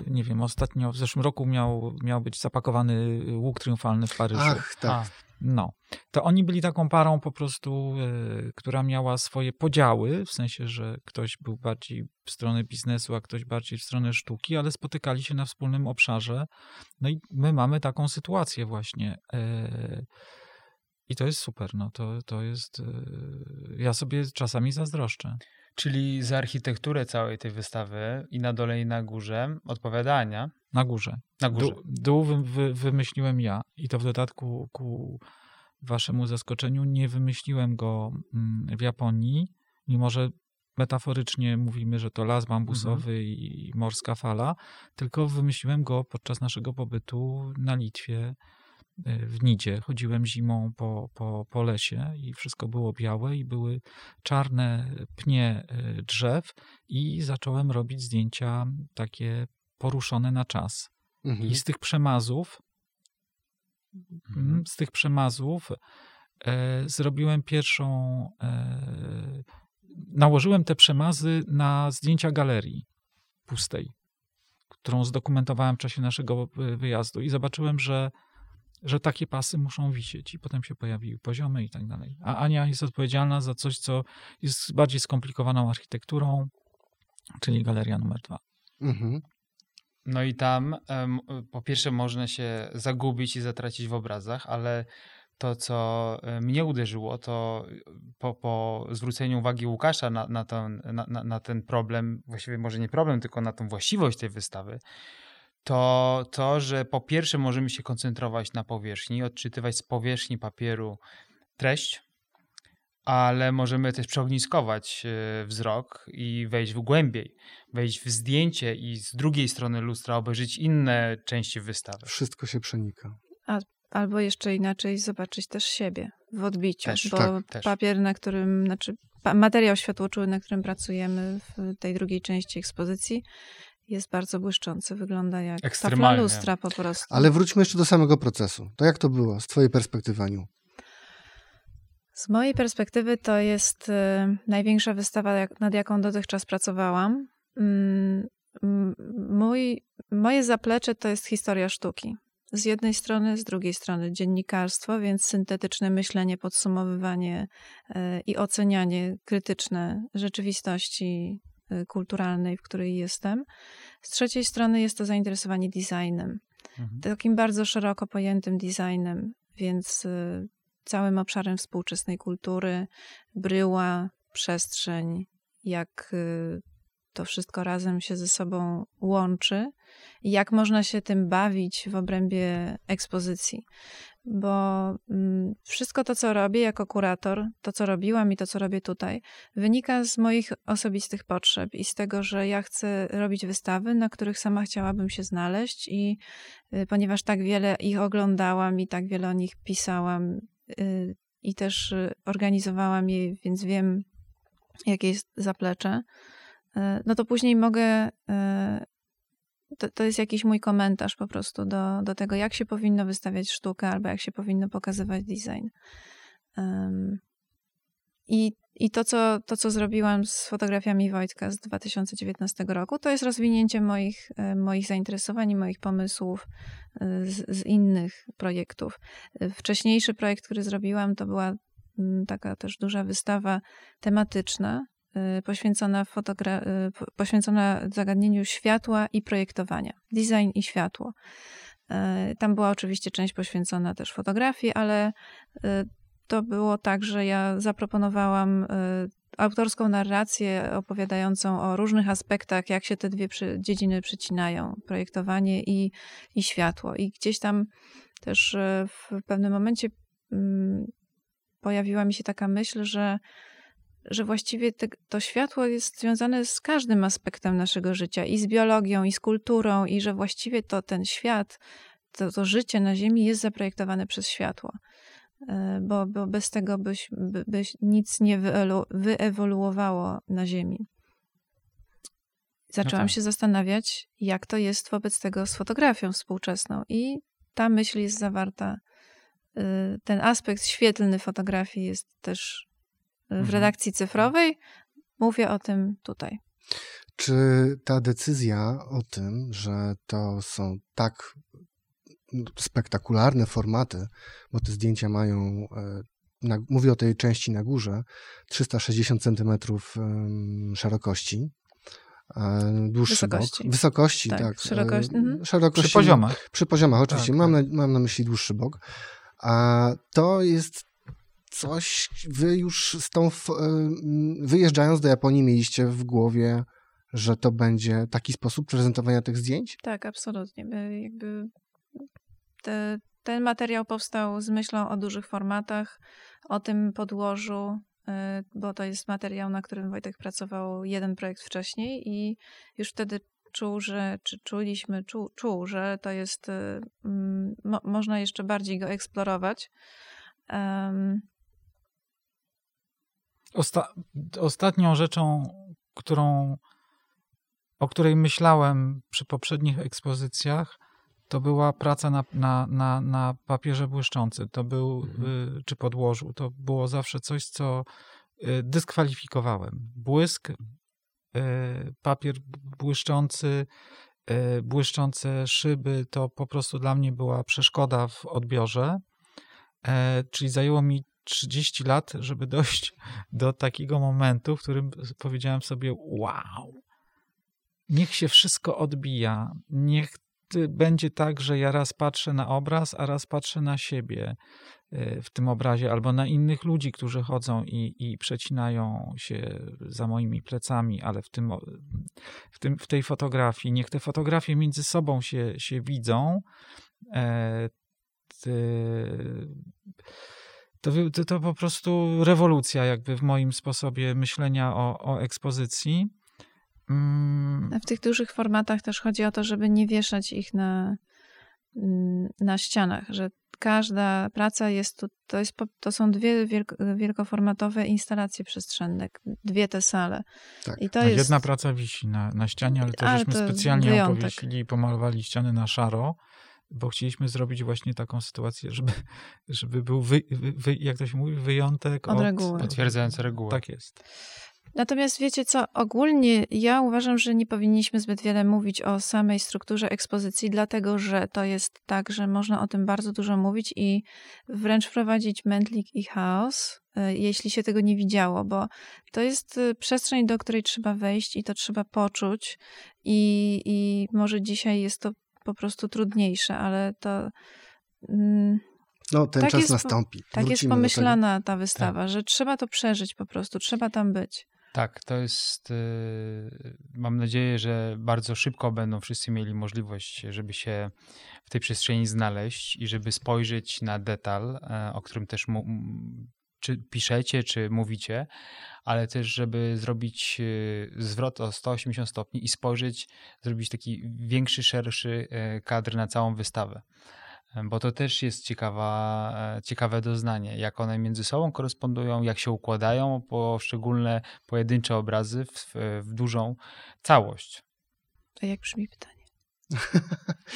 nie wiem, ostatnio w zeszłym roku miał, miał być zapakowany łuk triumfalny w Paryżu. Ach, tak. A, No, to oni byli taką parą po prostu, e, która miała swoje podziały, w sensie, że ktoś był bardziej w stronę biznesu, a ktoś bardziej w stronę sztuki, ale spotykali się na wspólnym obszarze. No i my mamy taką sytuację właśnie. e, I to jest super, no to, to jest, e, ja sobie czasami zazdroszczę. Czyli za architekturę całej tej wystawy i na dole i na górze odpowiada Ania. Na górze. Na górze. Dół, dół wy, wy, wymyśliłem ja i to w dodatku ku waszemu zaskoczeniu nie wymyśliłem go mm, w Japonii, mimo że metaforycznie mówimy, że to las bambusowy i morska fala, tylko wymyśliłem go podczas naszego pobytu na Litwie w Nidzie. Chodziłem zimą po, po, po lesie i wszystko było białe i były czarne pnie y, drzew i zacząłem robić zdjęcia takie poruszone na czas. Mhm. I z tych przemazów, mm, z tych przemazów e, zrobiłem pierwszą, e, nałożyłem te przemazy na zdjęcia galerii pustej, którą zdokumentowałem w czasie naszego e, wyjazdu i zobaczyłem, że, że takie pasy muszą wisieć i potem się pojawiły poziomy i tak dalej. A Ania jest odpowiedzialna za coś, co jest bardziej skomplikowaną architekturą, czyli galeria numer dwa. Mhm. No i tam po pierwsze można się zagubić i zatracić w obrazach, ale to, co e, mnie uderzyło, to po, po zwróceniu uwagi Łukasza na, na, ten, na, na ten problem, właściwie może nie problem, tylko na tą właściwość tej wystawy, to to, że po pierwsze możemy się koncentrować na powierzchni, odczytywać z powierzchni papieru treść, ale możemy też przeogniskować e, wzrok i wejść w głębiej, wejść w zdjęcie i z drugiej strony lustra obejrzeć inne części wystawy. Wszystko się przenika. Albo jeszcze inaczej zobaczyć też siebie w odbiciu, Też, bo tak, też. papier, na którym, znaczy materiał światłoczuły, na którym pracujemy w tej drugiej części ekspozycji jest bardzo błyszczący, wygląda jak tafla Ekstremalnie. lustra po prostu. Ale wróćmy jeszcze do samego procesu. To jak to było z twojej perspektywy, Aniu? Z mojej perspektywy to jest e, największa wystawa, jak, nad jaką dotychczas pracowałam. Mm, Mój, moje zaplecze to jest historia sztuki. Z jednej strony, z drugiej strony dziennikarstwo, więc syntetyczne myślenie, podsumowywanie e, i ocenianie krytyczne rzeczywistości kulturalnej, w której jestem. Z trzeciej strony jest to zainteresowanie designem Mhm. takim bardzo szeroko pojętym designem, więc y, całym obszarem współczesnej kultury, bryła, przestrzeń, jak y, to wszystko razem się ze sobą łączy i jak można się tym bawić w obrębie ekspozycji. Bo mm, wszystko to, co robię jako kurator, to, co robiłam i to, co robię tutaj, wynika z moich osobistych potrzeb i z tego, że ja chcę robić wystawy, na których sama chciałabym się znaleźć i y, ponieważ tak wiele ich oglądałam i tak wiele o nich pisałam y, i też y, organizowałam je, więc wiem, jakie jest zaplecze, no to później mogę. y, To, to jest jakiś mój komentarz po prostu do, do tego, jak się powinno wystawiać sztukę albo jak się powinno pokazywać design. I, i to, co, to, co zrobiłam z fotografiami Wojtka z 2019 roku, to jest rozwinięcie moich, e, moich zainteresowań i moich pomysłów e, z, z innych projektów. E, Wcześniejszy projekt, który zrobiłam, to była mm, taka też duża wystawa tematyczna, poświęcona, fotogra- y, po- poświęcona zagadnieniu światła i projektowania. Design i światło. Y, Tam była oczywiście część poświęcona też fotografii, ale y, to było tak, że ja zaproponowałam y, autorską narrację opowiadającą o różnych aspektach, jak się te dwie przy, dziedziny przycinają, projektowanie i, i światło. I gdzieś tam też y, w pewnym momencie mm, pojawiła mi się taka myśl, że, że właściwie te, to światło jest związane z każdym aspektem naszego życia i z biologią, i z kulturą, i że właściwie to ten świat, to, to życie na Ziemi jest zaprojektowane przez światło. E, Bo, bo bez tego byś, by, byś nic nie wyelu, wyewoluowało na Ziemi. Zaczęłam tak. się zastanawiać, jak to jest wobec tego z fotografią współczesną. I ta myśl jest zawarta y, ten aspekt świetlny fotografii jest też w Mhm. redakcji cyfrowej. Mówię o tym tutaj. Czy ta decyzja o tym, że to są tak spektakularne formaty, bo te zdjęcia mają, e, na, mówię o tej części na górze, 360 cm szerokości, e, dłuższy Wysokości. bok. Wysokości, Tak, tak. e, mhm. szerokości, Przy poziomach. Przy poziomach, oczywiście. Tak, mam, tak. Na, mam na myśli dłuższy bok. A to jest coś, wy już z tą, em, wyjeżdżając do Japonii, mieliście w głowie, że to będzie taki sposób prezentowania tych zdjęć? Tak, absolutnie. Jakby te, ten materiał powstał z myślą o dużych formatach, o tym podłożu, y, bo to jest materiał, na którym Wojtek pracował jeden projekt wcześniej i już wtedy czuł, że, czy czuliśmy, czuł, czuł że to jest, mm, mo, można jeszcze bardziej go eksplorować. Em, Osta- ostatnią rzeczą, którą, o której myślałem przy poprzednich ekspozycjach, to była praca na, na, na, na papierze błyszczący. To był, y, czy podłożu. To było zawsze coś, co y, dyskwalifikowałem. Błysk, y, papier błyszczący, błyszczące szyby, to po prostu dla mnie była przeszkoda w odbiorze. E, czyli zajęło mi 30 lat, żeby dojść do takiego momentu, w którym powiedziałem sobie: Wow, niech się wszystko odbija. Niech będzie tak, że ja raz patrzę na obraz, a raz patrzę na siebie e, w tym obrazie, albo na innych ludzi, którzy chodzą i, i przecinają się za moimi plecami, ale w, tym, w, tym, w tej fotografii. Niech te fotografie między sobą się, się widzą. E, ty- to, to, to po prostu rewolucja jakby w moim sposobie myślenia o, o ekspozycji. Mm, W tych dużych formatach też chodzi o to, żeby nie wieszać ich na, na ścianach, że każda praca jest tu, to, jest, to są dwie wielko, wielkoformatowe instalacje przestrzenne, dwie te sale. Tak. I to a jest, jedna praca wisi na, na ścianie, ale to Ale żeśmy to specjalnie ją wyjątek. powiesili i pomalowali ściany na szaro, bo chcieliśmy zrobić właśnie taką sytuację, żeby, żeby był, wy, wy, jak to się mówi, wyjątek Od od, reguły. Potwierdzające reguły. Tak jest. Natomiast wiecie co, ogólnie ja uważam, że nie powinniśmy zbyt wiele mówić o samej strukturze ekspozycji, dlatego że to jest tak, że można o tym bardzo dużo mówić i wręcz wprowadzić mętlik i chaos, y, jeśli się tego nie widziało, bo to jest y, przestrzeń, do której trzeba wejść i to trzeba poczuć i, i może dzisiaj jest to po prostu trudniejsze, ale to... Mm, No, ten Tak czas jest nastąpi. tak jest Wrócimy do pomyślana ta wystawa, że trzeba to przeżyć po prostu, trzeba tam być. Tak, to jest. y, Mam nadzieję, że bardzo szybko będą wszyscy mieli możliwość, żeby się w tej przestrzeni znaleźć i żeby spojrzeć na detal, e, o którym też czy piszecie, czy mówicie, ale też, żeby zrobić y, zwrot o 180 stopni i spojrzeć, zrobić taki większy, szerszy e, kadr na całą wystawę. E, Bo to też jest ciekawa, e, ciekawe doznanie, jak one między sobą korespondują, jak się układają poszczególne pojedyncze obrazy w, w dużą całość. A jak brzmi pytanie?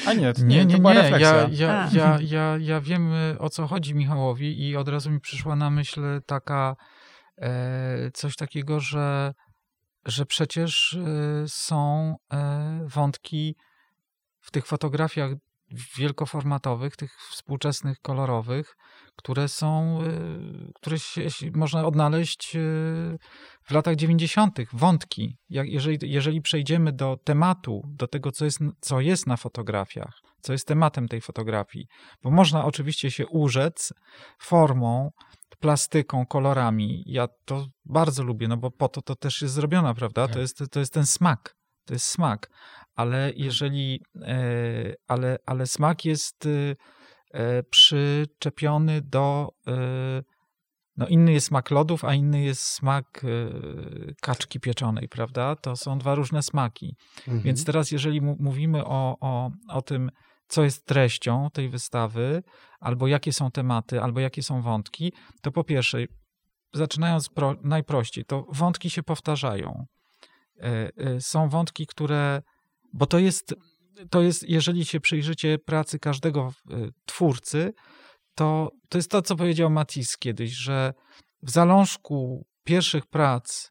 A nie, to, Nie, nie, to była nie. refleksja. Ja, ja, ja, ja, ja wiem y, o co chodzi Michałowi i od razu mi przyszła na myśl taka e, coś takiego, że, że przecież e, są e, wątki w tych fotografiach wielkoformatowych, tych współczesnych, kolorowych, które są, y, które się, można odnaleźć y, w latach 90., wątki. Jeżeli, jeżeli przejdziemy do tematu, do tego, co jest, co jest na fotografiach, co jest tematem tej fotografii, bo można oczywiście się urzec formą, plastyką, kolorami. Ja to bardzo lubię, no bo po to to też jest zrobiona, prawda? To, tak. jest, to jest ten smak. To jest smak. Ale jeżeli, e, ale, ale smak jest e, przyczepiony do e, no inny jest smak lodów, a inny jest smak kaczki pieczonej, prawda? To są dwa różne smaki. Mhm. Więc teraz, jeżeli mówimy o, o, o tym, co jest treścią tej wystawy, albo jakie są tematy, albo jakie są wątki, to po pierwsze, zaczynając pro, najprościej, to wątki się powtarzają. E, e, są wątki, które, bo to jest, to jest, jeżeli się przyjrzycie pracy każdego e, twórcy, to, to jest to, co powiedział Matisse kiedyś, że w zalążku pierwszych prac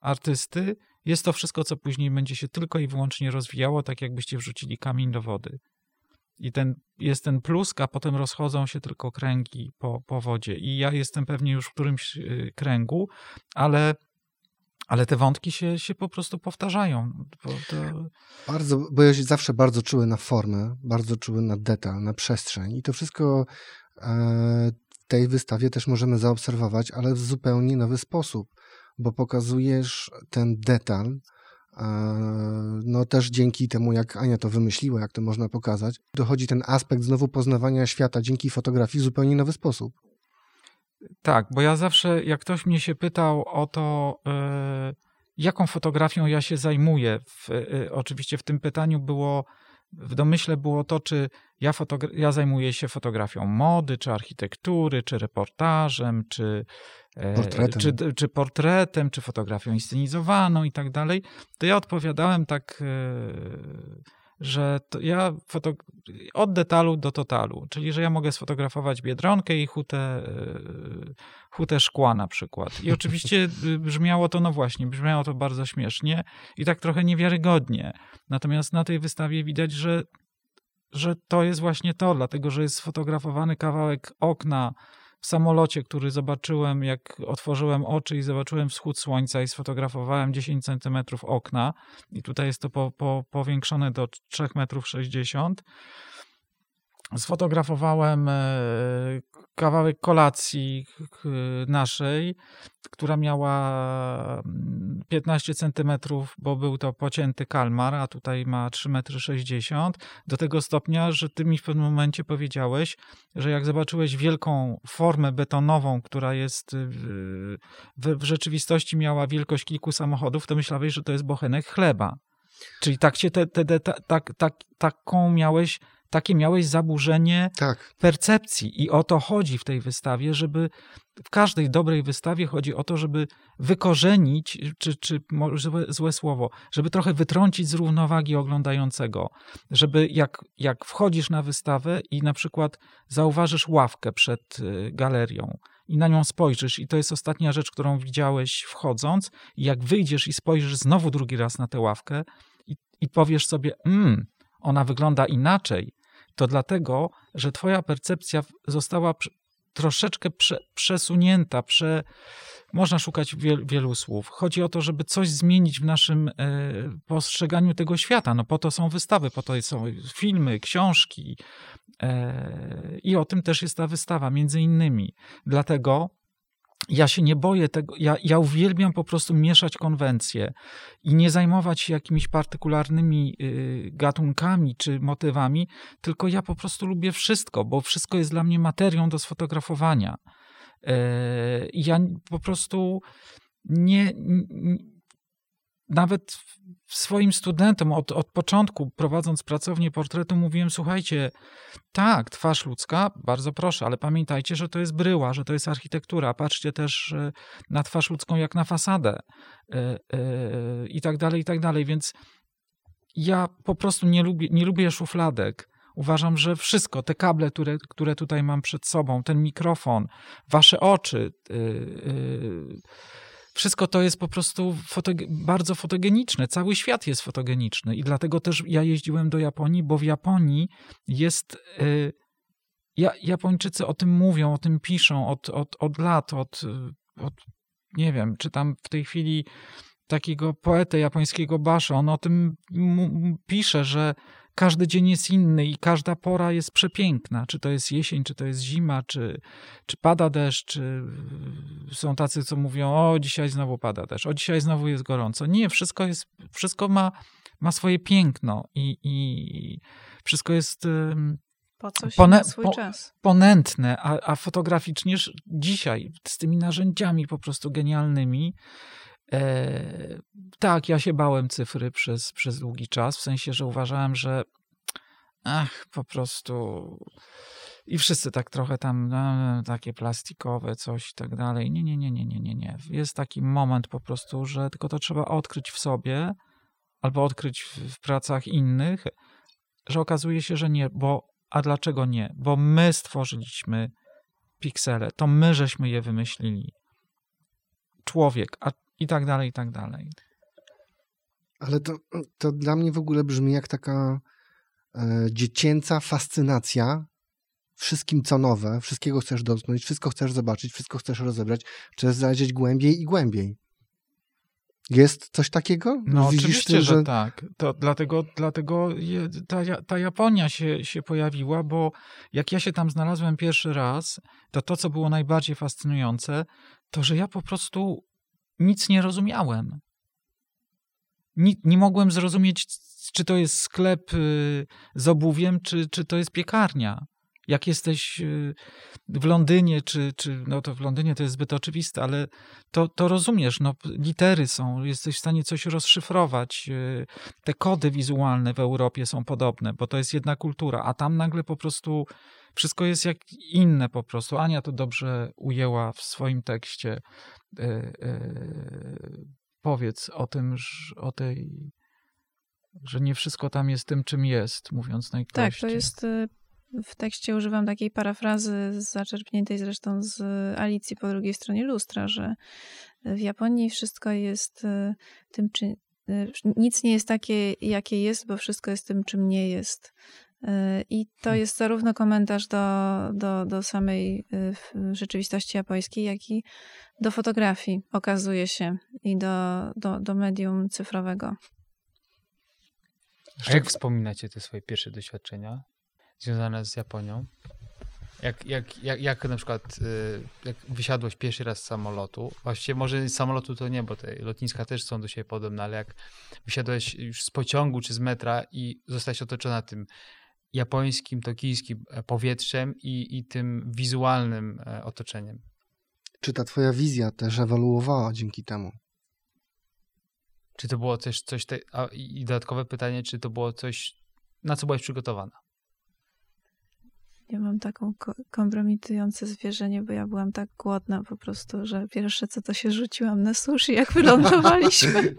artysty jest to wszystko, co później będzie się tylko i wyłącznie rozwijało, tak jakbyście wrzucili kamień do wody i ten, jest ten plusk, a potem rozchodzą się tylko kręgi po, po wodzie. I ja jestem pewnie już w którymś y, kręgu, ale, ale te wątki się, się po prostu powtarzają. To... Bardzo, bo ja się zawsze bardzo czuły na formę, bardzo czuły na detal, na przestrzeń. I to wszystko e, w tej wystawie też możemy zaobserwować, ale w zupełnie nowy sposób, bo pokazujesz ten detal, no też dzięki temu, jak Ania to wymyśliła, jak to można pokazać, dochodzi ten aspekt znowu poznawania świata dzięki fotografii w zupełnie nowy sposób. Tak, bo ja zawsze, jak ktoś mnie się pytał o to, yy, jaką fotografią ja się zajmuję, w, yy, oczywiście w tym pytaniu było, w domyśle było to, czy ja, ja zajmuję się fotografią mody, czy architektury, czy reportażem, czy E, portretem. Czy, czy portretem, czy fotografią inscenizowaną i tak dalej, to ja odpowiadałem tak, e, że ja od detalu do totalu, czyli że ja mogę sfotografować biedronkę i hutę, e, hutę szkła na przykład. I oczywiście brzmiało to, no właśnie, brzmiało to bardzo śmiesznie i tak trochę niewiarygodnie. Natomiast na tej wystawie widać, że, że to jest właśnie to, dlatego że jest sfotografowany kawałek okna w samolocie, który zobaczyłem, jak otworzyłem oczy i zobaczyłem wschód słońca i sfotografowałem 10 centymetrów okna. I tutaj jest to po, po, powiększone do 3 metrów 60 sfotografowałem e, kawałek kolacji naszej, która miała 15 mm, centymetrów, bo był to pocięty kalmar, a tutaj ma 3,60 m. Do tego stopnia, że ty mi w pewnym momencie powiedziałeś, że jak zobaczyłeś wielką formę betonową, która jest w, w rzeczywistości miała wielkość kilku samochodów, to myślałeś, że to jest bochenek chleba. Czyli tak się te, te, te, tak, tak, taką miałeś takie miałeś zaburzenie tak. percepcji. I o to chodzi w tej wystawie, żeby w każdej dobrej wystawie chodzi o to, żeby wykorzenić, czy, czy złe, złe słowo, żeby trochę wytrącić z równowagi oglądającego. Żeby jak, jak wchodzisz na wystawę i na przykład zauważysz ławkę przed y, galerią, i na nią spojrzysz, i to jest ostatnia rzecz, którą widziałeś wchodząc, i jak wyjdziesz i spojrzysz znowu drugi raz na tę ławkę i, i powiesz sobie, mmm, ona wygląda inaczej, to dlatego, że Twoja percepcja została troszeczkę prze, przesunięta, prze, można szukać wiel, wielu słów. Chodzi o to, żeby coś zmienić w naszym e, postrzeganiu tego świata. No po to są wystawy, po to są filmy, książki. E, I o tym też jest ta wystawa, między innymi. Dlatego ja się nie boję tego, ja, ja uwielbiam po prostu mieszać konwencje i nie zajmować się jakimiś partykularnymi y, gatunkami czy motywami, tylko ja po prostu lubię wszystko, bo wszystko jest dla mnie materią do sfotografowania. Y, ja po prostu nie, nie nawet swoim studentom od, od początku, prowadząc pracownię portretu, mówiłem: Słuchajcie, tak, twarz ludzka, bardzo proszę, ale pamiętajcie, że to jest bryła, że to jest architektura. Patrzcie też e, na twarz ludzką jak na fasadę yy, yy, i tak dalej, i tak dalej. Więc ja po prostu nie lubię, nie lubię szufladek. Uważam, że wszystko, te kable, które, które tutaj mam przed sobą, ten mikrofon, wasze oczy, yy, wszystko to jest po prostu bardzo fotogeniczne. Cały świat jest fotogeniczny i dlatego też ja jeździłem do Japonii, bo w Japonii jest. Y, ja, Japończycy o tym mówią, o tym piszą od, od, od lat, od, od nie wiem, czy tam w tej chwili takiego poetę japońskiego Basho, on o tym pisze, że każdy dzień jest inny i każda pora jest przepiękna. Czy to jest jesień, czy to jest zima, czy, czy pada deszcz, czy są tacy, co mówią, o dzisiaj znowu pada deszcz, o dzisiaj znowu jest gorąco. Nie, wszystko jest, wszystko ma, ma swoje piękno i, i wszystko jest po pone, po, ponętne, a, a fotograficznie dzisiaj z tymi narzędziami po prostu genialnymi tak, ja się bałem cyfry przez, przez długi czas, w sensie, że uważałem, że ach, po prostu i wszyscy tak trochę tam no, takie plastikowe coś i tak dalej. Nie, nie, nie, nie, nie, nie, nie. Jest taki moment po prostu, że tylko to trzeba odkryć w sobie albo odkryć w, w pracach innych, że okazuje się, że nie, bo a dlaczego nie? Bo my stworzyliśmy piksele, to my żeśmy je wymyślili. Człowiek, a i tak dalej, i tak dalej. Ale to, to dla mnie w ogóle brzmi jak taka e, dziecięca fascynacja wszystkim, co nowe, wszystkiego chcesz dotknąć, wszystko chcesz zobaczyć, wszystko chcesz rozebrać, chcesz zajrzeć głębiej i głębiej. Jest coś takiego? No Widzisz oczywiście, że... że... tak. To dlatego dlatego ta, ta Japonia się, się pojawiła, bo jak ja się tam znalazłem pierwszy raz, to to, co było najbardziej fascynujące, to że ja po prostu nic nie rozumiałem. Nie, nie mogłem zrozumieć, czy to jest sklep y, z obuwiem, czy, czy to jest piekarnia. Jak jesteś y, w Londynie, czy, czy no to w Londynie to jest zbyt oczywiste, ale to, to rozumiesz, no, litery są, jesteś w stanie coś rozszyfrować. Y, te kody wizualne w Europie są podobne, bo to jest jedna kultura, a tam nagle po prostu wszystko jest jak inne po prostu. Ania to dobrze ujęła w swoim tekście. E, e, powiedz o tym, o tej, że nie wszystko tam jest tym, czym jest, mówiąc najprościej. Tak, to jest e, w tekście używam takiej parafrazy zaczerpniętej zresztą z Alicji po drugiej stronie lustra, że w Japonii wszystko jest tym, czy nic nie jest takie, jakie jest, bo wszystko jest tym, czym nie jest. I to hmm. jest zarówno komentarz do, do, do samej y, rzeczywistości japońskiej, jak i do fotografii, okazuje się, i do, do, do medium cyfrowego. A jak wspominacie te swoje pierwsze doświadczenia związane z Japonią? Jak, jak, jak, jak na przykład y, jak wysiadłeś pierwszy raz z samolotu, właściwie może z samolotu to nie, bo te lotniska też są do siebie podobne, ale jak wysiadłeś już z pociągu czy z metra i zostałeś otoczona tym japońskim, tokijskim e, powietrzem i, i tym wizualnym e, otoczeniem. Czy ta twoja wizja też ewoluowała dzięki temu? Czy to było coś, coś te, a, i dodatkowe pytanie, czy to było coś, na co byłaś przygotowana? Ja mam taką ko kompromitujące zwierzenie, bo ja byłam tak głodna po prostu, że pierwsze co to się rzuciłam na sushi, jak wylądowaliśmy.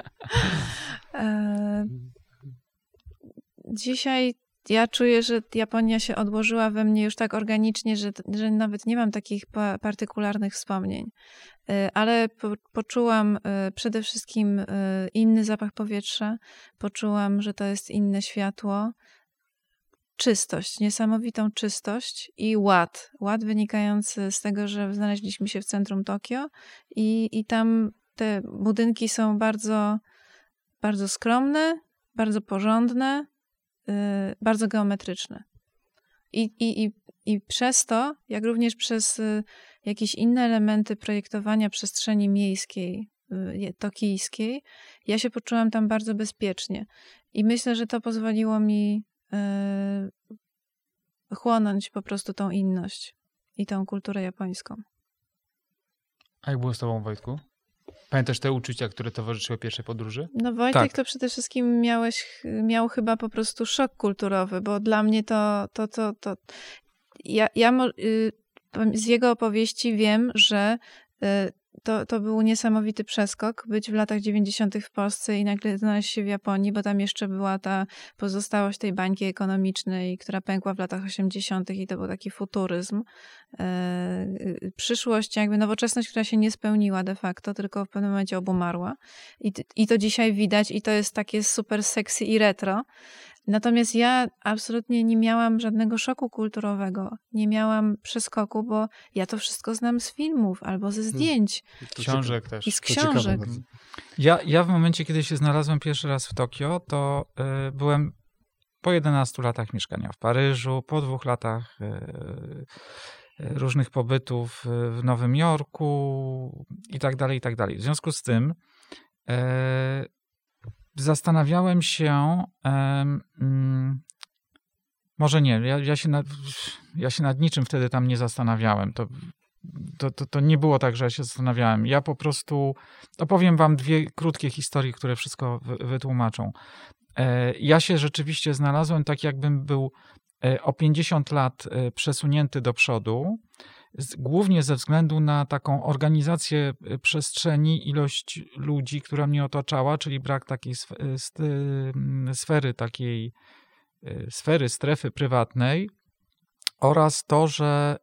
e dzisiaj ja czuję, że Japonia się odłożyła we mnie już tak organicznie, że, że nawet nie mam takich partykularnych wspomnień. Y, ale po, poczułam y, przede wszystkim y, inny zapach powietrza, poczułam, że to jest inne światło, czystość, niesamowitą czystość i ład. Ład wynikający z tego, że znaleźliśmy się w centrum Tokio i, i tam te budynki są bardzo, bardzo skromne, bardzo porządne, bardzo geometryczny. I, i, i, I przez to, jak również przez y, jakieś inne elementy projektowania przestrzeni miejskiej, y, tokijskiej, ja się poczułam tam bardzo bezpiecznie. I myślę, że to pozwoliło mi chłonąć po prostu tą inność i tą kulturę japońską. A jak było z tobą, Wojtku? Pamiętasz te uczucia, które towarzyszyły pierwszej podróży? No Wojtek tak. to przede wszystkim miałeś, miał chyba po prostu szok kulturowy, bo dla mnie to, to, to, to ja, ja y, z jego opowieści wiem, że y, to, to był niesamowity przeskok, być w latach 90. w Polsce i nagle znaleźć się w Japonii, bo tam jeszcze była ta pozostałość tej bańki ekonomicznej, która pękła w latach 80. i to był taki futuryzm. E, przyszłość, jakby nowoczesność, która się nie spełniła de facto, tylko w pewnym momencie obumarła. I, I to dzisiaj widać i to jest takie super sexy i retro. Natomiast ja absolutnie nie miałam żadnego szoku kulturowego, nie miałam przeskoku, bo ja to wszystko znam z filmów albo ze hmm. zdjęć. Książek też. I z książek. Ja, ja w momencie, kiedy się znalazłem pierwszy raz w Tokio, to y, byłem po 11 latach mieszkania w Paryżu, po dwóch latach y, różnych pobytów w Nowym Jorku i tak dalej, i tak dalej. W związku z tym zastanawiałem się, um, może nie, ja, ja, się nad, ja się nad niczym wtedy tam nie zastanawiałem. To, to, to, to, nie było tak, że ja się zastanawiałem. Ja po prostu opowiem wam dwie krótkie historie, które wszystko wytłumaczą. E, ja się rzeczywiście znalazłem tak, jakbym był e, o 50 lat e, przesunięty do przodu głównie ze względu na taką organizację y, przestrzeni, ilość ludzi, która mnie otaczała, czyli brak takiej y, mm, sfery, takiej y, sfery, strefy prywatnej oraz to, że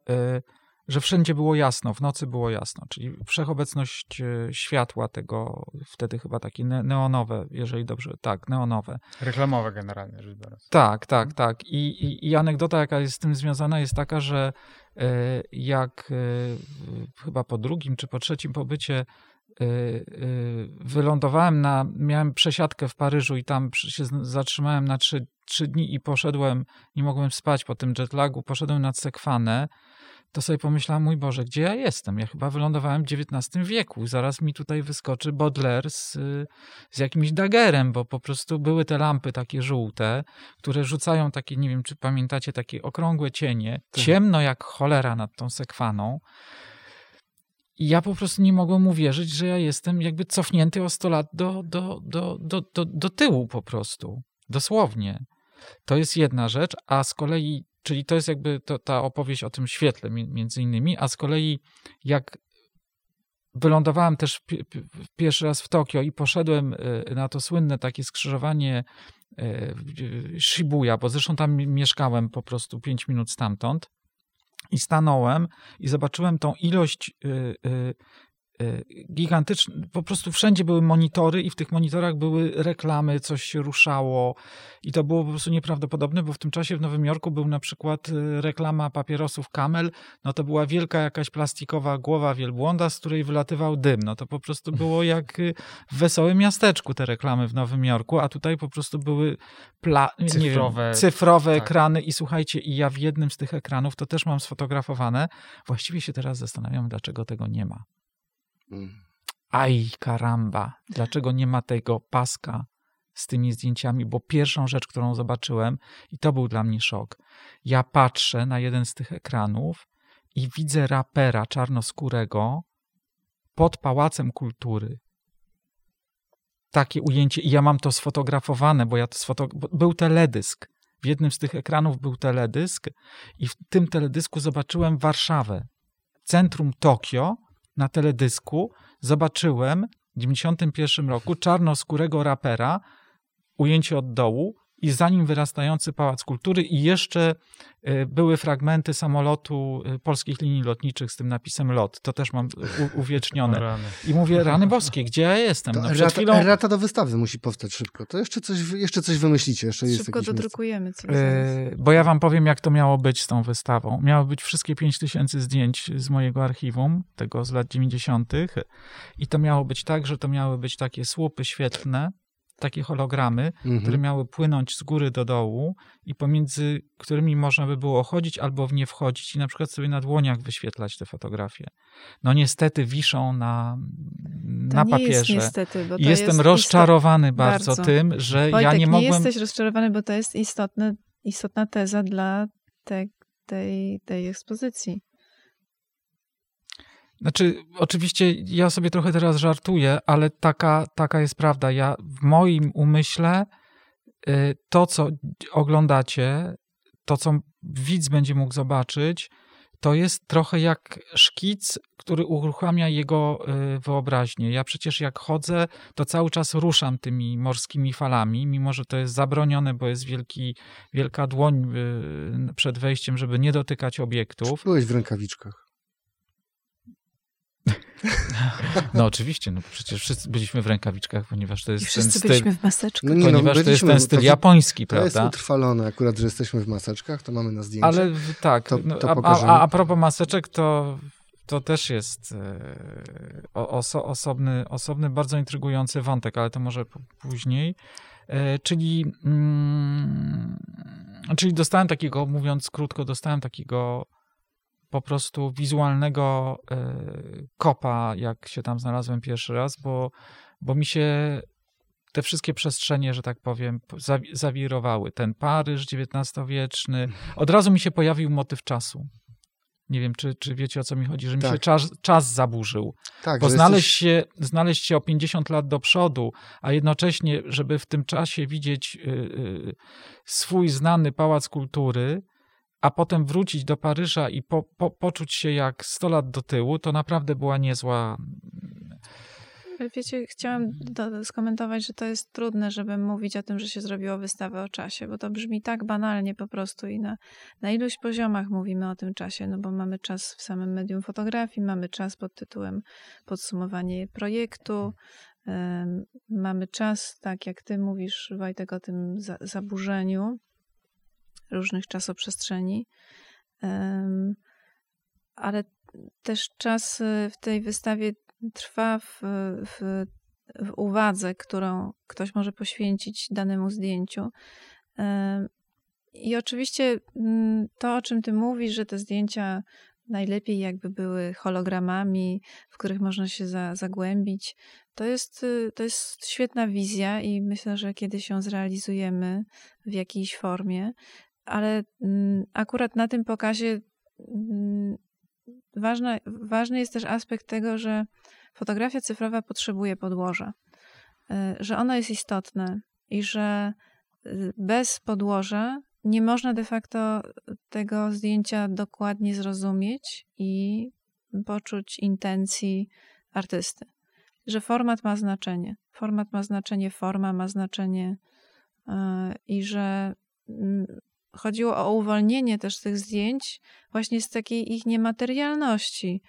że wszędzie było jasno, w nocy było jasno, czyli wszechobecność e, światła tego, wtedy chyba takie neonowe, jeżeli dobrze, tak, neonowe. Reklamowe generalnie rzecz biorąc. Tak, tak, mhm. tak. I, i, I anegdota, jaka jest z tym związana, jest taka, że e, jak e, chyba po drugim czy po trzecim pobycie wylądowałem na, miałem przesiadkę w Paryżu i tam się zatrzymałem na trzy, trzy dni i poszedłem, nie mogłem spać po tym jetlagu, poszedłem nad Sekwanę, to sobie pomyślałem, mój Boże, gdzie ja jestem? Ja chyba wylądowałem w XIX wieku. Zaraz mi tutaj wyskoczy Baudelaire z, z jakimś dagerem, bo po prostu były te lampy takie żółte, które rzucają takie, nie wiem, czy pamiętacie, takie okrągłe cienie, tak. ciemno jak cholera nad tą sekwaną. I ja po prostu nie mogłem uwierzyć, że ja jestem jakby cofnięty o 100 lat do, do, do, do, do, do tyłu po prostu. Dosłownie. To jest jedna rzecz, a z kolei Czyli to jest jakby to, ta opowieść o tym świetle między innymi, a z kolei jak wylądowałem też pierwszy raz w Tokio i poszedłem y, na to słynne takie skrzyżowanie y, Shibuya, bo zresztą tam mieszkałem po prostu 5 minut stamtąd i stanąłem i zobaczyłem tą ilość y, gigantyczne, po prostu wszędzie były monitory i w tych monitorach były reklamy, coś się ruszało i to było po prostu nieprawdopodobne, bo w tym czasie w Nowym Jorku był na przykład y, reklama papierosów Camel, no to była wielka jakaś plastikowa głowa wielbłąda, z której wylatywał dym, no to po prostu było jak y, w wesołym miasteczku te reklamy w Nowym Jorku, a tutaj po prostu były pla- cyfrowe, wiem, cyfrowe tak. ekrany i słuchajcie, i ja w jednym z tych ekranów, to też mam sfotografowane, właściwie się teraz zastanawiam, dlaczego tego nie ma. Aj, karamba, dlaczego nie ma tego paska z tymi zdjęciami? Bo pierwszą rzecz, którą zobaczyłem, i to był dla mnie szok, ja patrzę na jeden z tych ekranów i widzę rapera czarnoskórego pod Pałacem Kultury. Takie ujęcie, i ja mam to sfotografowane, bo ja to. Był teledysk. W jednym z tych ekranów był teledysk, i w tym teledysku zobaczyłem Warszawę, centrum Tokio, na teledysku zobaczyłem w 91 roku czarnoskórego rapera, ujęcie od dołu i za nim wyrastający Pałac Kultury i jeszcze y, były fragmenty samolotu y, polskich linii lotniczych z tym napisem LOT. To też mam u, uwiecznione. I mówię, rany boskie, gdzie ja jestem? No, przed chwilą... Errata do wystawy musi powstać szybko. To jeszcze coś, jeszcze coś wymyślicie. Jeszcze szybko dodrukujemy. Coś yy, bo ja wam powiem, jak to miało być z tą wystawą. Miało być wszystkie 5000 zdjęć z mojego archiwum, tego z lat 90. I to miało być tak, że to miały być takie słupy świetlne, takie hologramy, mhm. które miały płynąć z góry do dołu i pomiędzy którymi można by było chodzić albo w nie wchodzić i na przykład sobie na dłoniach wyświetlać te fotografie. No niestety wiszą na, na papierze. Jest niestety, bo Jestem jest rozczarowany istot... bardzo, bardzo, tym, że Wojtek, ja nie mogłem... nie jesteś rozczarowany, bo to jest istotne, istotna teza dla te, tej, tej ekspozycji. Znaczy, oczywiście ja sobie trochę teraz żartuję, ale taka, taka jest prawda. Ja w moim umyśle y, to, co oglądacie, to, co widz będzie mógł zobaczyć, to jest trochę jak szkic, który uruchamia jego y, wyobraźnię. Ja przecież jak chodzę, to cały czas ruszam tymi morskimi falami, mimo że to jest zabronione, bo jest wielki, wielka dłoń y, przed wejściem, żeby nie dotykać obiektów. Byłeś w rękawiczkach. No oczywiście, no przecież wszyscy byliśmy w rękawiczkach, ponieważ to I jest ten wszyscy styl, byliśmy w maseczkach. No nie, no, ponieważ to jest ten to styl wy- japoński, To jest prawda? utrwalone akurat, że jesteśmy w maseczkach, to mamy na zdjęciu. Ale tak, To- no, to a, a, a propos maseczek, to, to też jest e, oso, osobny, osobny, bardzo intrygujący wątek, ale to może później. E, czyli, mm, czyli dostałem takiego, mówiąc krótko, dostałem takiego po prostu wizualnego e, kopa, jak się tam znalazłem pierwszy raz, bo, bo mi się te wszystkie przestrzenie, że tak powiem, zawi- zawirowały. Ten Paryż XIX-wieczny. Od razu mi się pojawił motyw czasu. Nie wiem, czy, czy wiecie o co mi chodzi, że mi Tak. się czas, czas zaburzył. tak, Bo znaleźć, jesteś- się, znaleźć się o 50 lat do przodu, a jednocześnie, żeby w tym czasie widzieć y, y, swój znany pałac kultury, a potem wrócić do Paryża i po, po, poczuć się jak 100 lat do tyłu, to naprawdę była niezła. Ale Wiecie, chciałam do, skomentować, że to jest trudne, żeby mówić o tym, że się zrobiło wystawę o czasie, bo to brzmi tak banalnie po prostu i na, na iluś poziomach mówimy o tym czasie, no bo mamy czas w samym medium fotografii, mamy czas pod tytułem podsumowanie projektu, mamy czas, tak jak ty mówisz, Wojtek, o tym za, zaburzeniu różnych czasoprzestrzeni, ale też czas y, w tej wystawie trwa w, w, w uwadze, którą ktoś może poświęcić danemu zdjęciu. I oczywiście mm, to, o czym ty mówisz, że te zdjęcia najlepiej jakby były hologramami, w których można się za, zagłębić, to jest, y, to jest świetna wizja i myślę, że kiedyś ją zrealizujemy w jakiejś formie, ale mm, akurat na tym pokazie mm, ważna, ważny jest też aspekt tego, że fotografia cyfrowa potrzebuje podłoża, y, że ono jest istotne i że y, bez podłoża nie można de facto tego zdjęcia dokładnie zrozumieć i poczuć intencji artysty. Że format ma znaczenie. Format ma znaczenie, forma ma znaczenie y, i że mm, chodziło o uwolnienie też tych zdjęć właśnie z takiej ich niematerialności,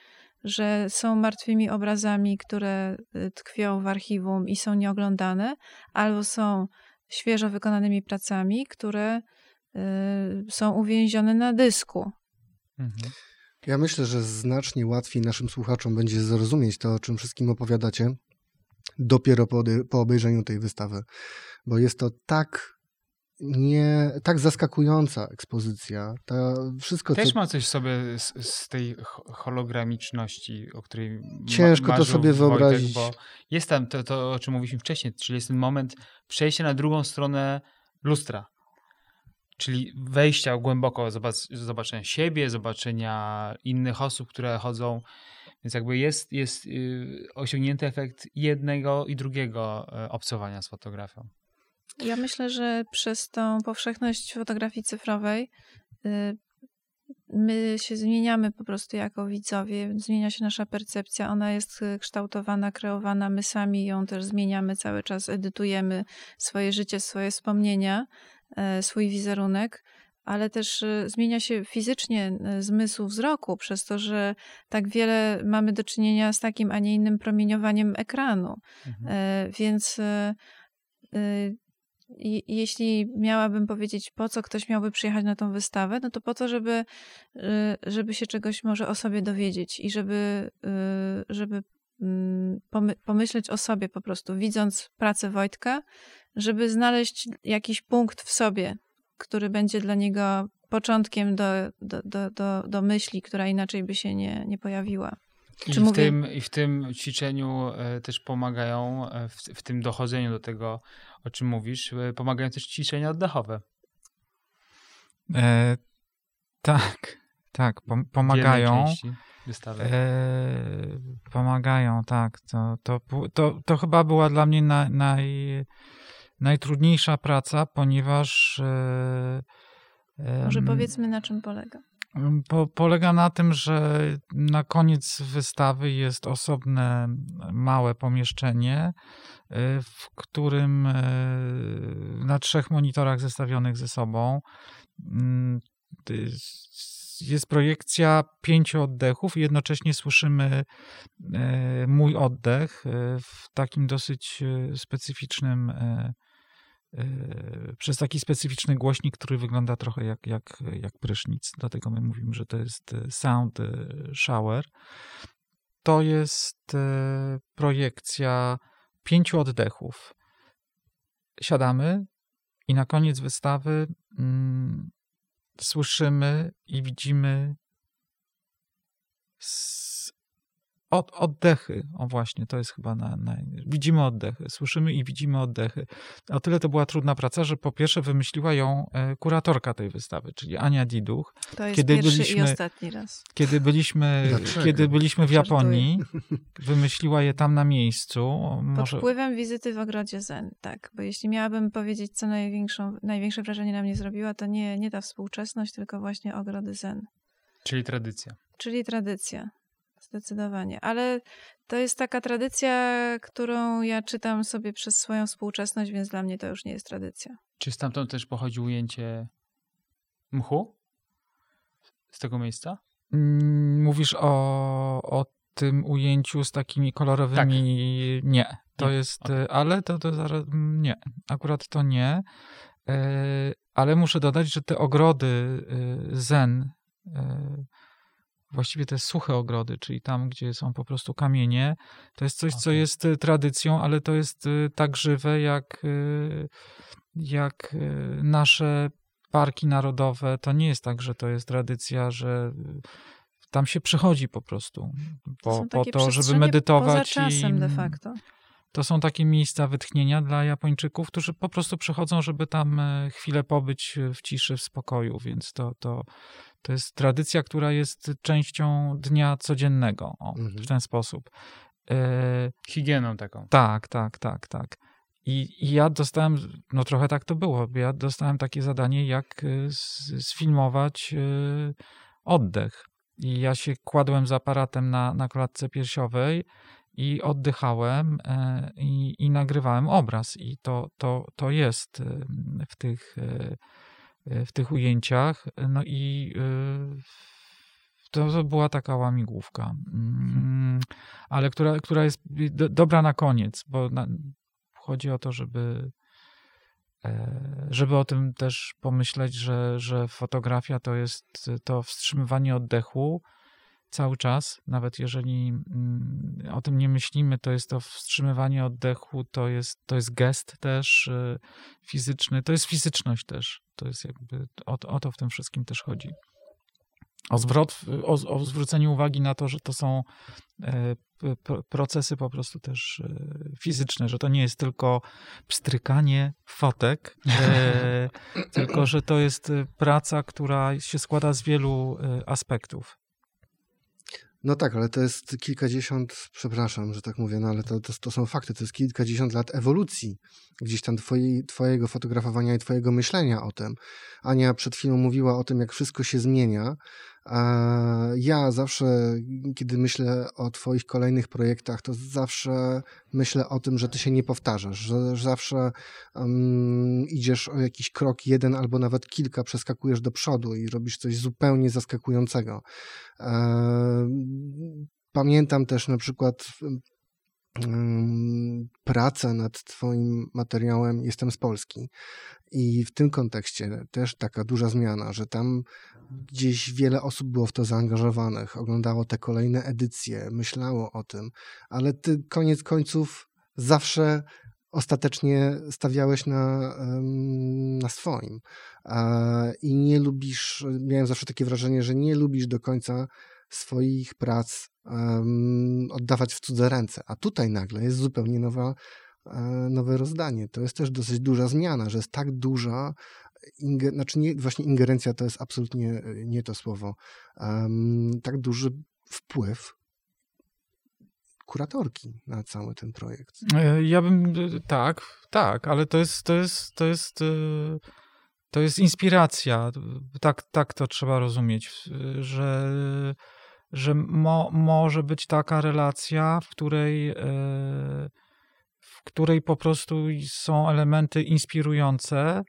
że są martwymi obrazami, które y, tkwią w archiwum i są nieoglądane, albo są świeżo wykonanymi pracami, które y, są uwięzione na dysku. Mhm. Ja myślę, że znacznie łatwiej naszym słuchaczom będzie zrozumieć to, o czym wszystkim opowiadacie, dopiero po, po obejrzeniu tej wystawy, bo jest to tak nie, tak zaskakująca ekspozycja. Ta, wszystko, Też co, ma coś sobie z, z tej ho- hologramiczności, o której ma- Ciężko to marzył sobie Wojtek, wyobrazić. Bo jest tam to, to, o czym mówiliśmy wcześniej, czyli jest ten moment przejścia na drugą stronę lustra. Czyli wejścia głęboko, zobac- zobaczenia siebie, zobaczenia innych osób, które chodzą. Więc jakby jest, jest y, osiągnięty efekt jednego i drugiego y, obcowania z fotografią. Ja myślę, że przez tą powszechność fotografii cyfrowej y, my się zmieniamy po prostu jako widzowie, zmienia się nasza percepcja, ona jest y, kształtowana, kreowana, my sami ją też zmieniamy cały czas, edytujemy swoje życie, swoje wspomnienia, e, swój wizerunek, ale też y, zmienia się fizycznie y, zmysł wzroku, przez to, że tak wiele mamy do czynienia z takim, a nie innym promieniowaniem ekranu. Mhm. Więc jeśli miałabym powiedzieć, po co ktoś miałby przyjechać na tą wystawę, no to po to, żeby, e, żeby się czegoś może o sobie dowiedzieć i żeby, e, żeby mm, pomy- pomyśleć o sobie po prostu, widząc pracę Wojtka, żeby znaleźć jakiś punkt w sobie, który będzie dla niego początkiem do, do, do, do, do myśli, która inaczej by się nie, nie pojawiła. I Czy w, mówię- tym, I w tym ćwiczeniu e, też pomagają, e, w, w tym dochodzeniu do tego, o czym mówisz, e, pomagają też ćwiczenia oddechowe. E, tak, tak, pomagają. E, pomagają, tak. To, to, to, to chyba była dla mnie na, naj, najtrudniejsza praca, ponieważ. E, Może powiedzmy, na czym polega. Po, polega na tym, że na koniec wystawy jest osobne małe pomieszczenie, y, w którym y, na trzech monitorach zestawionych ze sobą mm, jest projekcja pięciu oddechów. I jednocześnie słyszymy mój oddech w takim dosyć specyficznym przez taki specyficzny głośnik, który wygląda trochę jak, jak, jak prysznic. Dlatego my mówimy, że to jest e, sound e, shower. To jest e, projekcja pięciu oddechów. Siadamy i na koniec wystawy mm, słyszymy i widzimy od, oddechy, o właśnie, to jest chyba na, na, Widzimy oddechy, słyszymy i widzimy oddechy. O tyle to była trudna praca, że po pierwsze wymyśliła ją e, kuratorka tej wystawy, czyli Ania Diduch. To jest kiedy pierwszy byliśmy, i ostatni raz. Kiedy byliśmy, kiedy byliśmy w Japonii, wymyśliła je tam na miejscu. Może... Pod wpływem wizyty w ogrodzie Zen, tak. Bo jeśli miałabym powiedzieć, co największą, największe wrażenie na mnie zrobiła, to nie, nie ta współczesność, tylko właśnie ogrody Zen. Czyli tradycja. Czyli tradycja. Zdecydowanie, ale to jest taka tradycja, którą ja czytam sobie przez swoją współczesność, więc dla mnie to już nie jest tradycja. Czy stamtąd też pochodzi ujęcie mchu? Z tego miejsca? Mm, mówisz o, o tym ujęciu z takimi kolorowymi. Tak. Nie, to nie. jest, okay. ale to, to zaraz. Mm, nie, akurat to nie. E, ale muszę dodać, że te ogrody e, zen e, właściwie te suche ogrody, czyli tam, gdzie są po prostu kamienie. To jest coś, okay. co jest y, tradycją, ale to jest y, tak żywe, jak, y, jak nasze parki narodowe. To nie jest tak, że to jest tradycja, że tam się przychodzi po prostu po, po to, żeby medytować. Poza czasem i, de facto. To są takie miejsca wytchnienia dla Japończyków, którzy po prostu przychodzą, żeby tam e, chwilę pobyć w ciszy, w spokoju, więc to, to, to jest tradycja, która jest częścią dnia codziennego, o, mhm. w ten sposób. E... Higieną taką. Tak, tak, tak, tak. I, I, ja dostałem, no trochę tak to było, ja dostałem takie zadanie, jak e, sfilmować e, oddech. I ja się kładłem z aparatem na, na klatce piersiowej i oddychałem e, i, i nagrywałem obraz. I to, to, to jest w tych E, w tych ujęciach. No i e, to była taka łamigłówka, mm, ale która, która jest dobra na koniec, bo na, chodzi o to, żeby e, żeby o tym też pomyśleć, że, że fotografia to jest to wstrzymywanie oddechu, cały czas, nawet jeżeli mm, o tym nie myślimy, to jest to wstrzymywanie oddechu, to jest, to jest gest też y, fizyczny, to jest fizyczność też. To jest jakby, o, o to w tym wszystkim też chodzi. O, zwrot, o, o zwrócenie uwagi na to, że to są e, procesy po prostu też e, fizyczne, że to nie jest tylko pstrykanie fotek, e, tylko że to jest praca, która się składa z wielu aspektów. No tak, ale to jest kilkadziesiąt, przepraszam, że tak mówię, no ale to, to, to są fakty, to jest kilkadziesiąt lat ewolucji gdzieś tam twojego fotografowania i twojego myślenia o tym. Ania przed chwilą mówiła o tym, jak wszystko się zmienia, ja zawsze, kiedy myślę o Twoich kolejnych projektach, to zawsze myślę o tym, że Ty się nie powtarzasz, że, zawsze um, idziesz o jakiś krok, jeden albo nawet kilka, przeskakujesz do przodu i robisz coś zupełnie zaskakującego. Pamiętam też na przykład pracę nad Twoim materiałem Jestem z Polski. I w tym kontekście też taka duża zmiana, że tam gdzieś wiele osób było w to zaangażowanych, oglądało te kolejne edycje, myślało o tym, ale ty koniec końców zawsze ostatecznie stawiałeś na, na swoim. I nie lubisz, miałem zawsze takie wrażenie, że nie lubisz do końca swoich prac oddawać w cudze ręce. A tutaj nagle jest zupełnie nowa, e, nowe rozdanie. To jest też dosyć duża zmiana, że jest tak duża, inge, znaczy nie, właśnie ingerencja to jest absolutnie e, nie to słowo, um, tak duży wpływ kuratorki na cały ten projekt. E, ja bym, tak, tak, ale to jest, to jest, to jest to jest inspiracja. Tak, tak to trzeba rozumieć, że, że mo, może być taka relacja, w której, e, w której po prostu są elementy inspirujące,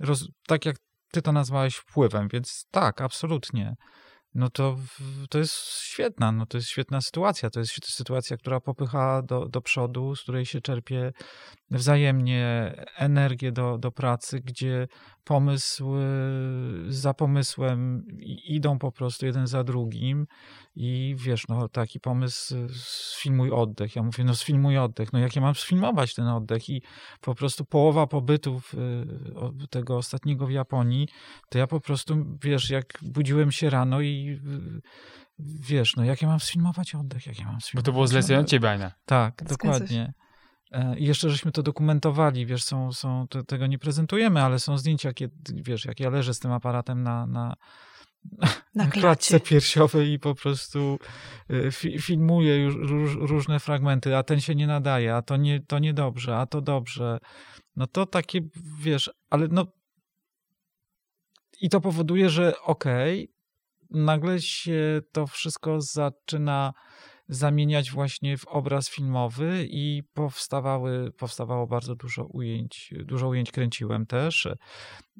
roz, tak jak ty to nazwałeś wpływem, więc tak, absolutnie no to, to jest świetna, no to jest świetna sytuacja. To jest sytuacja, która popycha do, do przodu, z której się czerpie wzajemnie energię do, do pracy, gdzie pomysł za pomysłem idą po prostu jeden za drugim i wiesz, no taki pomysł sfilmuj oddech. Ja mówię, no sfilmuj oddech. No jak ja mam sfilmować ten oddech? I po prostu połowa pobytów tego ostatniego w Japonii, to ja po prostu, wiesz, jak budziłem się rano i wiesz, no jak ja mam sfilmować oddech? Jak ja mam sfilmować Bo to było zlecenie od ciebie, Ania. Tak, Zgadza dokładnie. Się. E, I jeszcze żeśmy to dokumentowali, wiesz, są, są, to, tego nie prezentujemy, ale są zdjęcia, kiedy, wiesz, jak ja leżę z tym aparatem na, na, na klatce piersiowej i po prostu e, fi, filmuję już róż, różne fragmenty, a ten się nie nadaje, a to nie, to niedobrze, a to dobrze. No to takie, wiesz, ale no i to powoduje, że okej, okay, nagle się to wszystko zaczyna zamieniać właśnie w obraz filmowy i powstawały, powstawało bardzo dużo ujęć, dużo ujęć kręciłem też.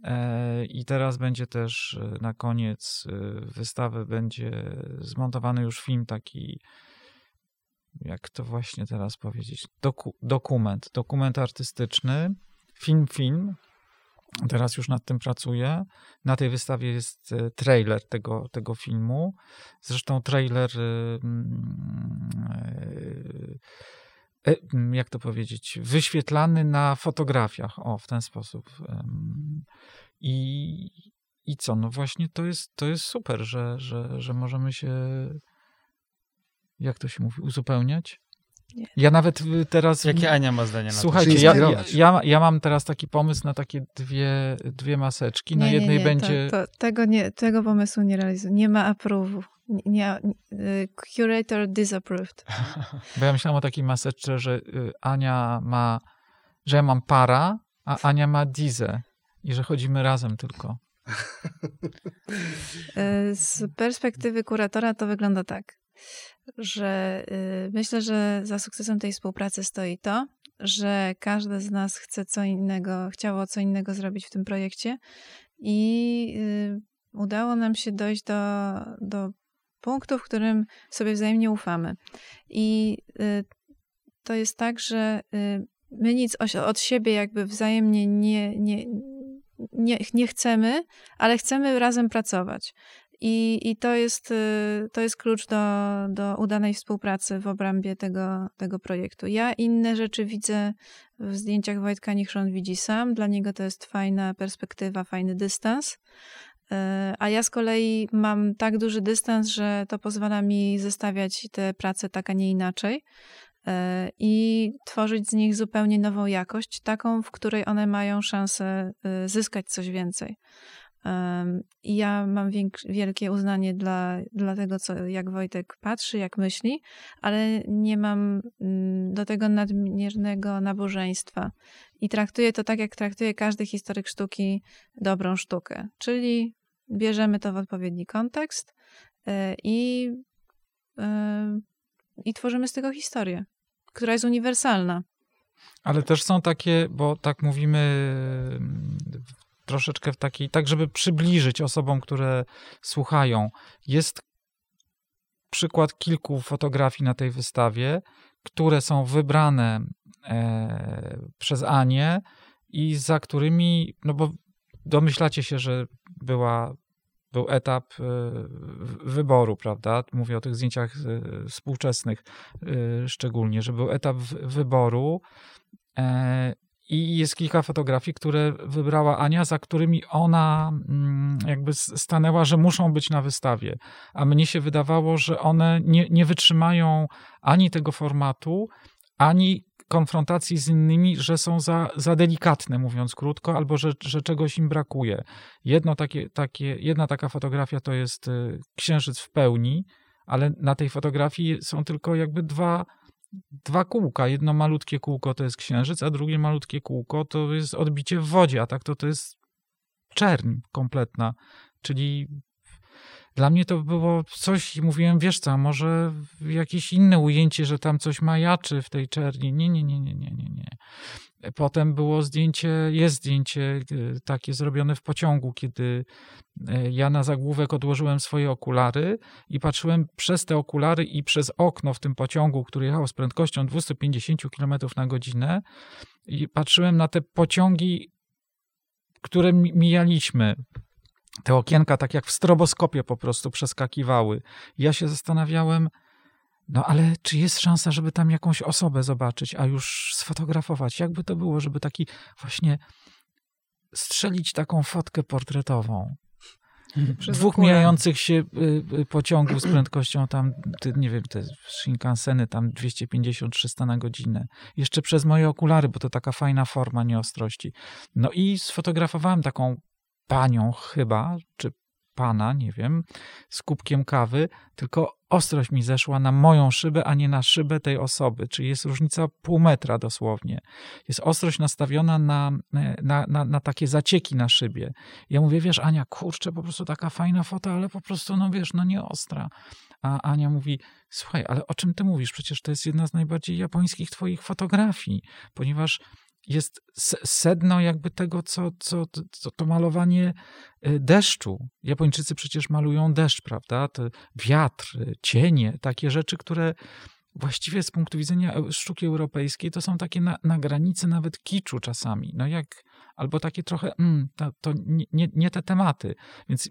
E, i teraz będzie też e, na koniec e, wystawy będzie zmontowany już film taki jak to właśnie teraz powiedzieć, doku, dokument, dokument artystyczny, film, film, Teraz już nad tym pracuję. Na tej wystawie jest e, trailer tego, tego filmu. Zresztą trailer, y, mm, e, e, mm, jak to powiedzieć, wyświetlany na fotografiach. O, w ten sposób. I, i co? No właśnie to jest, to jest super, że, że, że możemy się, jak to się mówi, uzupełniać. Nie. Ja nawet y, teraz. Jakie Ania ma zdanie na to? Słuchajcie, ja, ja, ja, mam teraz taki pomysł na takie dwie, dwie maseczki. Na nie, jednej nie, będzie. To, to, tego, nie, tego pomysłu nie realizuję. Nie ma. Nie, nie, y, curator disapproved. Bo ja myślałam o takiej maseczce, że y, Ania ma. że ja mam para, a Ania ma dizę. I że chodzimy razem tylko. Z perspektywy kuratora to wygląda tak że y, myślę, że za sukcesem tej współpracy stoi to, że każdy z nas chce co innego, chciało co innego zrobić w tym projekcie i y, udało nam się dojść do, do punktu, w którym sobie wzajemnie ufamy. I y, to jest tak, że my nic od siebie jakby wzajemnie nie, nie, nie, nie chcemy, ale chcemy razem pracować. I, i to, jest, y, to jest klucz do, do udanej współpracy w obrębie tego, tego projektu. Ja inne rzeczy widzę w zdjęciach Wojtka niż on widzi sam. Dla niego to jest fajna perspektywa, fajny dystans. Y, a ja z kolei mam tak duży dystans, że to pozwala mi zestawiać te prace tak, a nie inaczej y, i tworzyć z nich zupełnie nową jakość, taką, w której one mają szansę zyskać coś więcej. I ja mam wielkie uznanie dla, dla tego, co, jak Wojtek patrzy, jak myśli, ale nie mam mm, do tego nadmiernego nabożeństwa. I traktuję to tak, jak traktuje każdy historyk sztuki dobrą sztukę. Czyli bierzemy to w odpowiedni kontekst e, i, e, i tworzymy z tego historię, która jest uniwersalna. Ale też są takie, bo tak mówimy troszeczkę w takiej, tak żeby przybliżyć osobom, które słuchają. Jest przykład kilku fotografii na tej wystawie, które są wybrane e, przez Anię i za którymi, no bo domyślacie się, że była, był etap e, wyboru, prawda? Mówię o tych zdjęciach e, współczesnych e, szczególnie, że był etap wyboru e, i jest kilka fotografii, które wybrała Ania, za którymi ona mm, jakby stanęła, że muszą być na wystawie. A mnie się wydawało, że one nie, nie wytrzymają ani tego formatu, ani konfrontacji z innymi, że są za, za delikatne, mówiąc krótko, albo że, że czegoś im brakuje. Jedno takie, takie, jedna taka fotografia to jest y, księżyc w pełni, ale na tej fotografii są tylko jakby dwa dwa kółka. Jedno malutkie kółko to jest księżyc, a drugie malutkie kółko to jest odbicie w wodzie, a tak to to jest czerń kompletna. Czyli dla mnie to było coś i mówiłem, wiesz co, może jakieś inne ujęcie, że tam coś majaczy w tej czerni. Nie, nie, nie, nie, nie, nie, nie. Potem było zdjęcie, jest zdjęcie y, takie zrobione w pociągu, kiedy y, ja na zagłówek odłożyłem swoje okulary i patrzyłem przez te okulary i przez okno w tym pociągu, który jechał z prędkością 250 km na godzinę i patrzyłem na te pociągi, które mijaliśmy te okienka tak jak w stroboskopie po prostu przeskakiwały. Ja się zastanawiałem, no ale czy jest szansa, żeby tam jakąś osobę zobaczyć, a już sfotografować? Jakby to było, żeby taki właśnie strzelić taką fotkę portretową? Przez Dwóch okulary. mijających się y, y, pociągów z prędkością tam, nie wiem, te Shinkanseny tam 250-300 na godzinę. Jeszcze przez moje okulary, bo to taka fajna forma nieostrości. No i sfotografowałem taką panią chyba, czy pana, nie wiem, z kubkiem kawy, tylko ostrość mi zeszła na moją szybę, a nie na szybę tej osoby, czyli jest różnica pół metra dosłownie. Jest ostrość nastawiona na, na, na, na takie zacieki na szybie. Ja mówię, wiesz, Ania, kurczę, po prostu taka fajna foto, ale po prostu, no wiesz, no nie ostra. A Ania mówi, słuchaj, ale o czym ty mówisz? Przecież to jest jedna z najbardziej japońskich twoich fotografii, ponieważ jest se- sedno jakby tego, co, co, to malowanie y, deszczu. Japończycy przecież malują deszcz, prawda? To wiatr, y, cienie, takie rzeczy, które właściwie z punktu widzenia eu- sztuki europejskiej to są takie na, na granicy nawet kiczu czasami. No jak, albo takie trochę, mm, to, to nie, nie, nie te tematy. Więc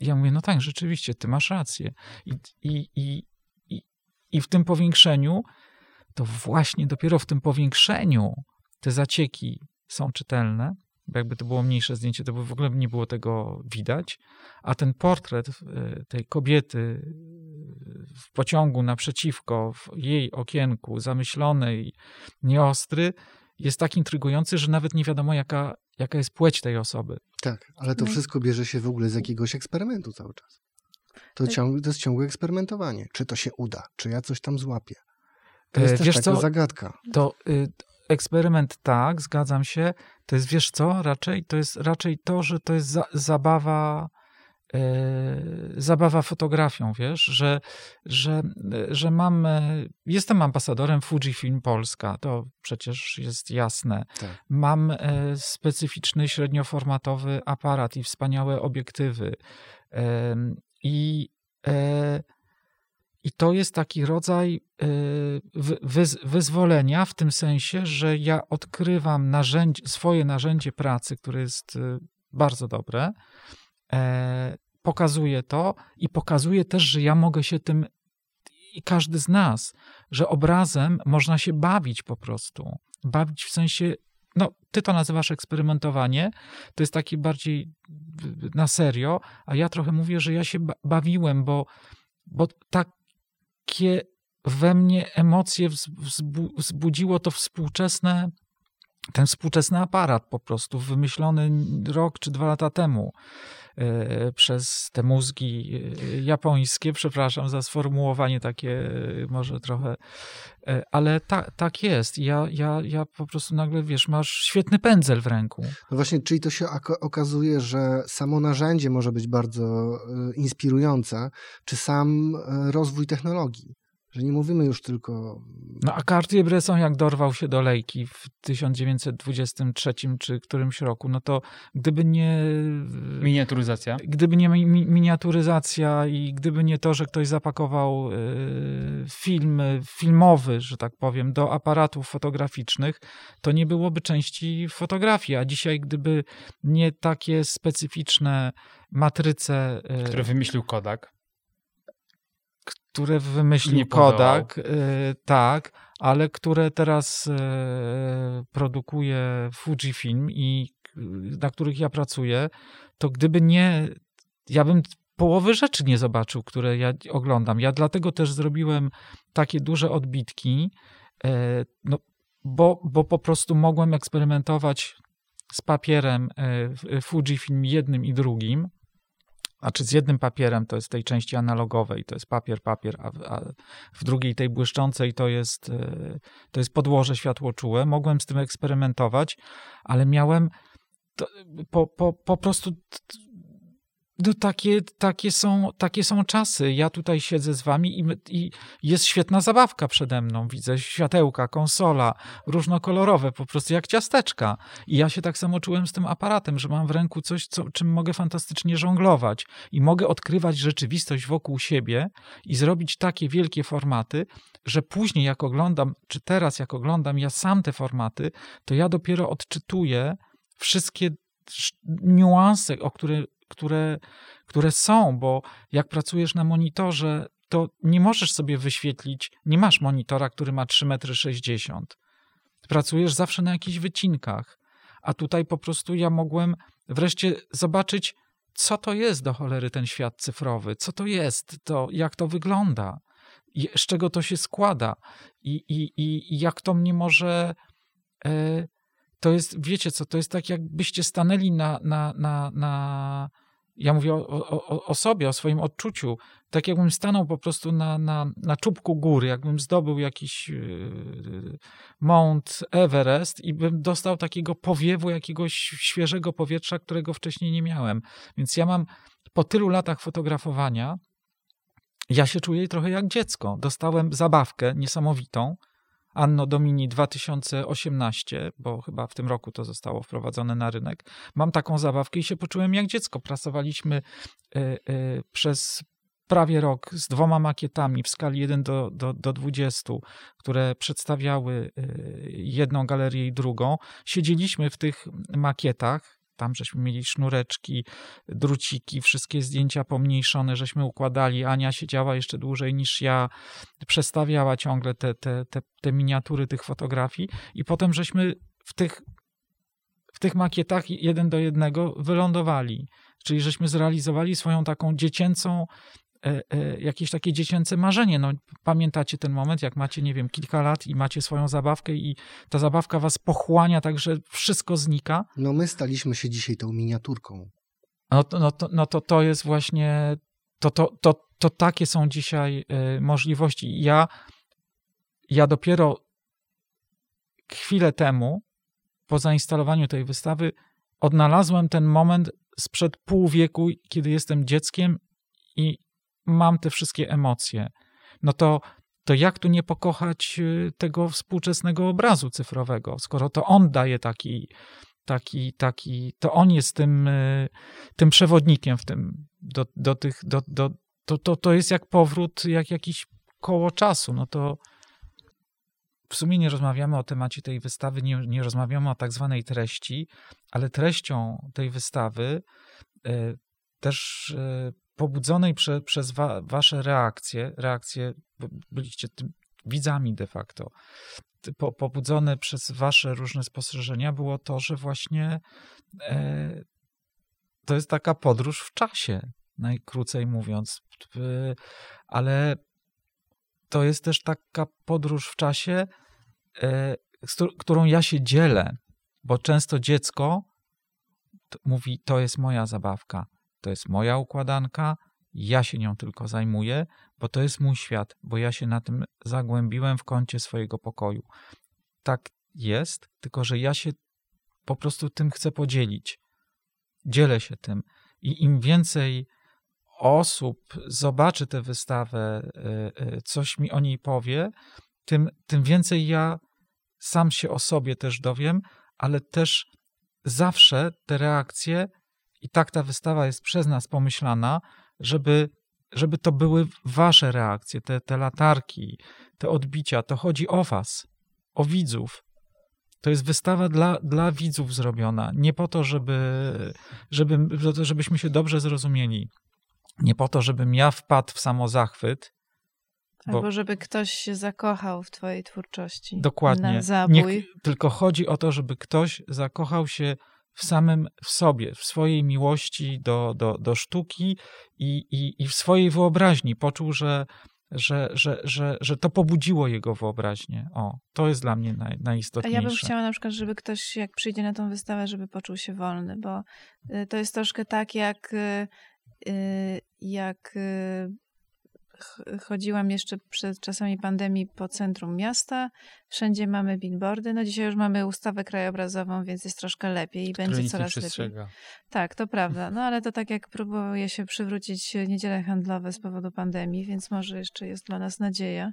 ja mówię, no tak, rzeczywiście, ty masz rację. I, i, i, i, i w tym powiększeniu, to właśnie dopiero w tym powiększeniu te zacieki są czytelne, bo jakby to było mniejsze zdjęcie, to by w ogóle nie było tego widać, a ten portret y, tej kobiety y, w pociągu naprzeciwko, w jej okienku, zamyślonej, nieostry, jest tak intrygujący, że nawet nie wiadomo, jaka, jaka jest płeć tej osoby. Tak, ale to No wszystko bierze się w ogóle z jakiegoś eksperymentu cały czas. To, Tak. ciąg, to jest ciągłe eksperymentowanie. Czy to się uda? Czy ja coś tam złapię? To E, jest też wiesz taka co? zagadka. To y, eksperyment tak, zgadzam się. To jest, wiesz co, raczej to jest raczej to, że to jest za, zabawa e, zabawa fotografią, wiesz, że, że, że mam, e, jestem ambasadorem Fujifilm Polska, to przecież jest jasne. Tak. Mam e, specyficzny średnioformatowy aparat i wspaniałe obiektywy. I i to jest taki rodzaj wyz- wyzwolenia w tym sensie, że ja odkrywam narzędzie, swoje narzędzie pracy, które jest e, bardzo dobre, e, pokazuję to i pokazuję też, że ja mogę się tym, i każdy z nas, że obrazem można się bawić po prostu. Bawić w sensie, no, ty to nazywasz eksperymentowanie, to jest taki bardziej na serio, a ja trochę mówię, że ja się ba- bawiłem, bo, bo takie we mnie emocje wz- wzbu- wzbudziło to współczesne, ten współczesny aparat po prostu, wymyślony rok czy dwa lata temu e, przez te mózgi e, japońskie, przepraszam za sformułowanie takie e, może trochę, ale ta, tak jest. Ja, ja, ja po prostu nagle, wiesz, masz świetny pędzel w ręku. No właśnie, czyli to się okazuje, że samo narzędzie może być bardzo inspirujące, czy sam rozwój technologii. Że nie mówimy już tylko. No a Cartier-Bresson jak dorwał się do lejki w 1923 czy którymś roku, no to gdyby nie Miniaturyzacja. gdyby nie mi- mi- miniaturyzacja i gdyby nie to, że ktoś zapakował e, film filmowy, że tak powiem, do aparatów fotograficznych, to nie byłoby części fotografii. A dzisiaj, gdyby nie takie specyficzne matryce, e, Które wymyślił Kodak. Które wymyślił. Kodak, e, tak, ale które teraz e, produkuje Fujifilm i e, na których ja pracuję, to gdyby nie, ja bym połowy rzeczy nie zobaczył, które ja oglądam. Ja dlatego też zrobiłem takie duże odbitki, e, no, bo, bo po prostu mogłem eksperymentować z papierem e, w- Fujifilm jednym i drugim, znaczy z jednym papierem to jest tej części analogowej, to jest papier, papier, a, w- a w drugiej tej błyszczącej to jest, e, to jest podłoże światłoczułe. Mogłem z tym eksperymentować, ale miałem to, po, po, po prostu no takie, takie, są, takie są czasy. Ja tutaj siedzę z wami i, i, jest świetna zabawka przede mną. Widzę światełka, konsola, różnokolorowe, po prostu jak ciasteczka. I ja się tak samo czułem z tym aparatem, że mam w ręku coś, co, czym mogę fantastycznie żonglować i mogę odkrywać rzeczywistość wokół siebie i zrobić takie wielkie formaty, że później jak oglądam, czy teraz jak oglądam ja sam te formaty, to ja dopiero odczytuję wszystkie niuanse, o które które, które są, bo jak pracujesz na monitorze, to nie możesz sobie wyświetlić, nie masz monitora, który ma 3,60 m. Pracujesz zawsze na jakichś wycinkach, a tutaj po prostu ja mogłem wreszcie zobaczyć, co to jest do cholery ten świat cyfrowy, co to jest, to, jak to wygląda, z czego to się składa i, i, i jak to mnie może. E, to jest, wiecie co, to jest tak, jakbyście stanęli na, na, na, na ja mówię o, o, o, sobie, o swoim odczuciu, tak jakbym stanął po prostu na, na, na czubku góry, jakbym zdobył jakiś yy, Mount Everest i bym dostał takiego powiewu, jakiegoś świeżego powietrza, którego wcześniej nie miałem. Więc ja mam po tylu latach fotografowania, ja się czuję trochę jak dziecko. Dostałem zabawkę niesamowitą, Anno Domini 2018, bo chyba w tym roku to zostało wprowadzone na rynek. Mam taką zabawkę i się poczułem jak dziecko. Pracowaliśmy y, y, przez prawie rok z dwoma makietami w skali 1 do, do, do 20, które przedstawiały y, jedną galerię i drugą. Siedzieliśmy w tych makietach, tam żeśmy mieli sznureczki, druciki, wszystkie zdjęcia pomniejszone, żeśmy układali. Ania siedziała jeszcze dłużej niż ja, przestawiała ciągle te, te, te, te miniatury tych fotografii i potem żeśmy w tych, w tych makietach jeden do jednego wylądowali. Czyli żeśmy zrealizowali swoją taką dziecięcą jakieś takie dziecięce marzenie. No, pamiętacie ten moment, jak macie, nie wiem, kilka lat i macie swoją zabawkę i ta zabawka was pochłania tak, że wszystko znika? No my staliśmy się dzisiaj tą miniaturką. No, no, to, no to to jest właśnie, to, to, to, to takie są dzisiaj y, możliwości. Ja, ja dopiero chwilę temu, po zainstalowaniu tej wystawy, odnalazłem ten moment sprzed pół wieku, kiedy jestem dzieckiem i mam te wszystkie emocje, no to, to jak tu nie pokochać y, tego współczesnego obrazu cyfrowego, skoro to on daje taki, taki, taki, to on jest tym, y, tym przewodnikiem w tym, do, do tych, do, do, to, to, to jest jak powrót, jak jakiś koło czasu, no to w sumie nie rozmawiamy o temacie tej wystawy, nie, nie rozmawiamy o tak zwanej treści, ale treścią tej wystawy y, też pobudzonej prze, przez wa, wasze reakcje, reakcje, byliście tym widzami de facto, po, pobudzone przez wasze różne spostrzeżenia było to, że właśnie e, to jest taka podróż w czasie, najkrócej mówiąc, ale to jest też taka podróż w czasie, e, którą ja się dzielę, bo często dziecko mówi, to jest moja zabawka, to jest moja układanka, ja się nią tylko zajmuję, bo to jest mój świat, bo ja się na tym zagłębiłem w kącie swojego pokoju. Tak jest, tylko że ja się po prostu tym chcę podzielić. Dzielę się tym. I im więcej osób zobaczy tę wystawę, e, e, coś mi o niej powie, tym, tym więcej ja sam się o sobie też dowiem, ale też zawsze te reakcje i tak ta wystawa jest przez nas pomyślana, żeby, żeby to były wasze reakcje, te, te latarki, te odbicia. To chodzi o was, o widzów. To jest wystawa dla, dla widzów zrobiona, nie po to, żeby, żeby, żebyśmy się dobrze zrozumieli. Nie po to, żebym ja wpadł w samozachwyt. Albo bo, żeby ktoś się zakochał w twojej twórczości. Dokładnie. Na zabój. Nie, tylko chodzi o to, żeby ktoś zakochał się w samym w sobie, w swojej miłości do, do, do sztuki i, i, i w swojej wyobraźni. Poczuł, że, że, że, że, że to pobudziło jego wyobraźnię. O, to jest dla mnie naj, najistotniejsze. A ja bym chciała na przykład, żeby ktoś, jak przyjdzie na tą wystawę, żeby poczuł się wolny, bo y, to jest troszkę tak, jak, y, y, jak chodziłam jeszcze przed czasami pandemii po centrum miasta. Wszędzie mamy billboardy. No dzisiaj już mamy ustawę krajobrazową, więc jest troszkę lepiej i będzie coraz lepiej. Tak, to prawda. No ale to tak jak próbuje się przywrócić niedziele handlowe z powodu pandemii, więc może jeszcze jest dla nas nadzieja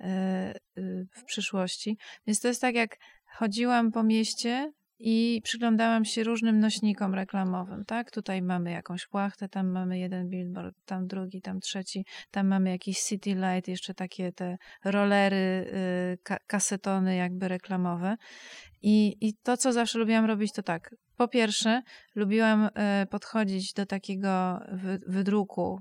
e, y, w przyszłości. Więc to jest tak jak chodziłam po mieście i przyglądałam się różnym nośnikom reklamowym, tak? Tutaj mamy jakąś płachtę, tam mamy jeden billboard, tam drugi, tam trzeci, tam mamy jakiś city light, jeszcze takie te rollery, y, ka- kasetony jakby reklamowe. I, I to, co zawsze lubiłam robić, to tak. Po pierwsze, lubiłam e, podchodzić do takiego wy, wydruku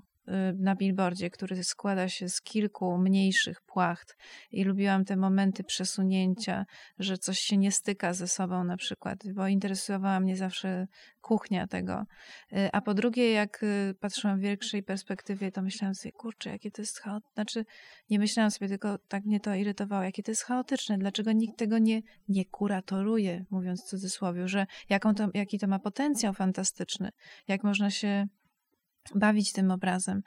na billboardzie, który składa się z kilku mniejszych płacht i lubiłam te momenty przesunięcia, że coś się nie styka ze sobą na przykład, bo interesowała mnie zawsze kuchnia tego. E, A po drugie, jak e, patrzyłam w większej perspektywie, to myślałam sobie, kurczę, jakie to jest chaotyczne. Znaczy, nie myślałam sobie, tylko tak mnie to irytowało, jakie to jest chaotyczne, dlaczego nikt tego nie, nie kuratoruje, mówiąc w cudzysłowie, że jaką to, jaki to ma potencjał fantastyczny, jak można się bawić tym obrazem.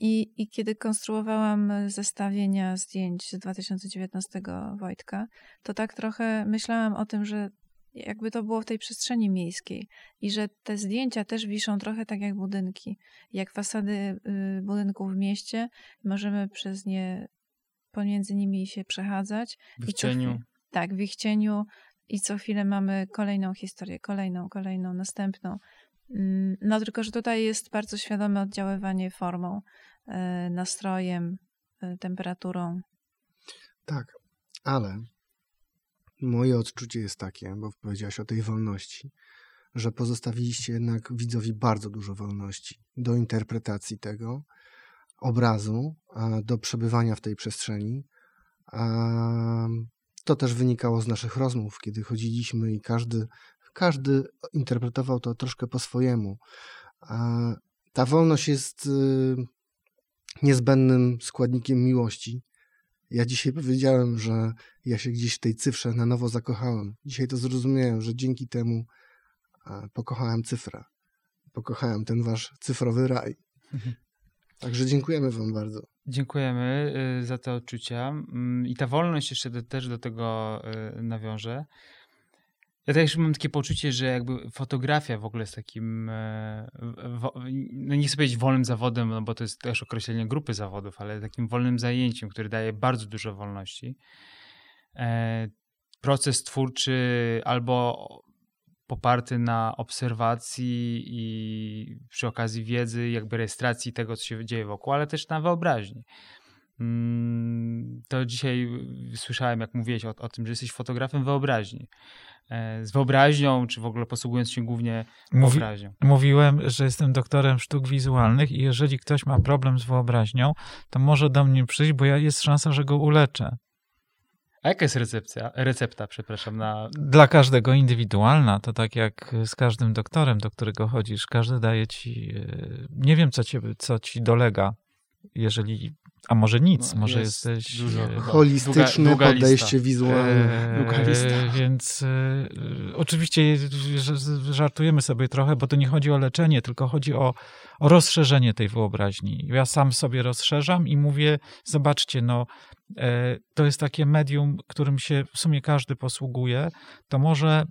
I, I kiedy konstruowałam zestawienia zdjęć z 2019 Wojtka, to tak trochę myślałam o tym, że jakby to było w tej przestrzeni miejskiej i że te zdjęcia też wiszą trochę tak jak budynki. Jak fasady y, budynków w mieście, możemy przez nie pomiędzy nimi się przechadzać. W I co cieniu. Tak, w ich cieniu i co chwilę mamy kolejną historię, kolejną, kolejną, następną. Mm, No tylko, że tutaj jest bardzo świadome oddziaływanie formą, e, nastrojem, e, temperaturą. Tak, ale moje odczucie jest takie, bo powiedziałaś o tej wolności, że pozostawiliście jednak widzowi bardzo dużo wolności do interpretacji tego obrazu, do przebywania w tej przestrzeni. To też wynikało z naszych rozmów, kiedy chodziliśmy i każdy, każdy interpretował to troszkę po swojemu. Ta wolność jest y, niezbędnym składnikiem miłości. Ja dzisiaj powiedziałem, że ja się gdzieś w tej cyfrze na nowo zakochałem. Dzisiaj to zrozumiałem, że dzięki temu pokochałem cyfrę. Pokochałem ten wasz cyfrowy raj. Także dziękujemy wam bardzo. Dziękujemy y, za te odczucia. Mm, I ta wolność jeszcze do, też do tego y, nawiążę. Ja też mam takie poczucie, że jakby fotografia w ogóle jest takim, e, no nie chcę powiedzieć wolnym zawodem, no bo to jest też określenie grupy zawodów, ale takim wolnym zajęciem, który daje bardzo dużo wolności. E, Proces twórczy albo poparty na obserwacji i przy okazji wiedzy, jakby rejestracji tego, co się dzieje wokół, ale też na wyobraźni. Mm, To dzisiaj słyszałem, jak mówiłeś o, o tym, że jesteś fotografem wyobraźni. E, Z wyobraźnią, czy w ogóle posługując się głównie Mówi, wyobraźnią. mówiłem, że jestem doktorem sztuk wizualnych i jeżeli ktoś ma problem z wyobraźnią, to może do mnie przyjść, bo ja jest szansa, że go uleczę. A jaka jest recepcja, recepta, przepraszam, na... Dla każdego indywidualna, to tak jak z każdym doktorem, do którego chodzisz, każdy daje ci, e, nie wiem co, cię, co ci dolega, jeżeli, a może nic, No, może jest jesteś... dużo e, chyba. Holistyczne długa- długa podejście lista. wizualne. Długa lista. E, Więc e, e, oczywiście że- żartujemy sobie trochę, bo to nie chodzi o leczenie, tylko chodzi o, o rozszerzenie tej wyobraźni. Ja sam sobie rozszerzam i mówię, zobaczcie, no e, to jest takie medium, którym się w sumie każdy posługuje, to może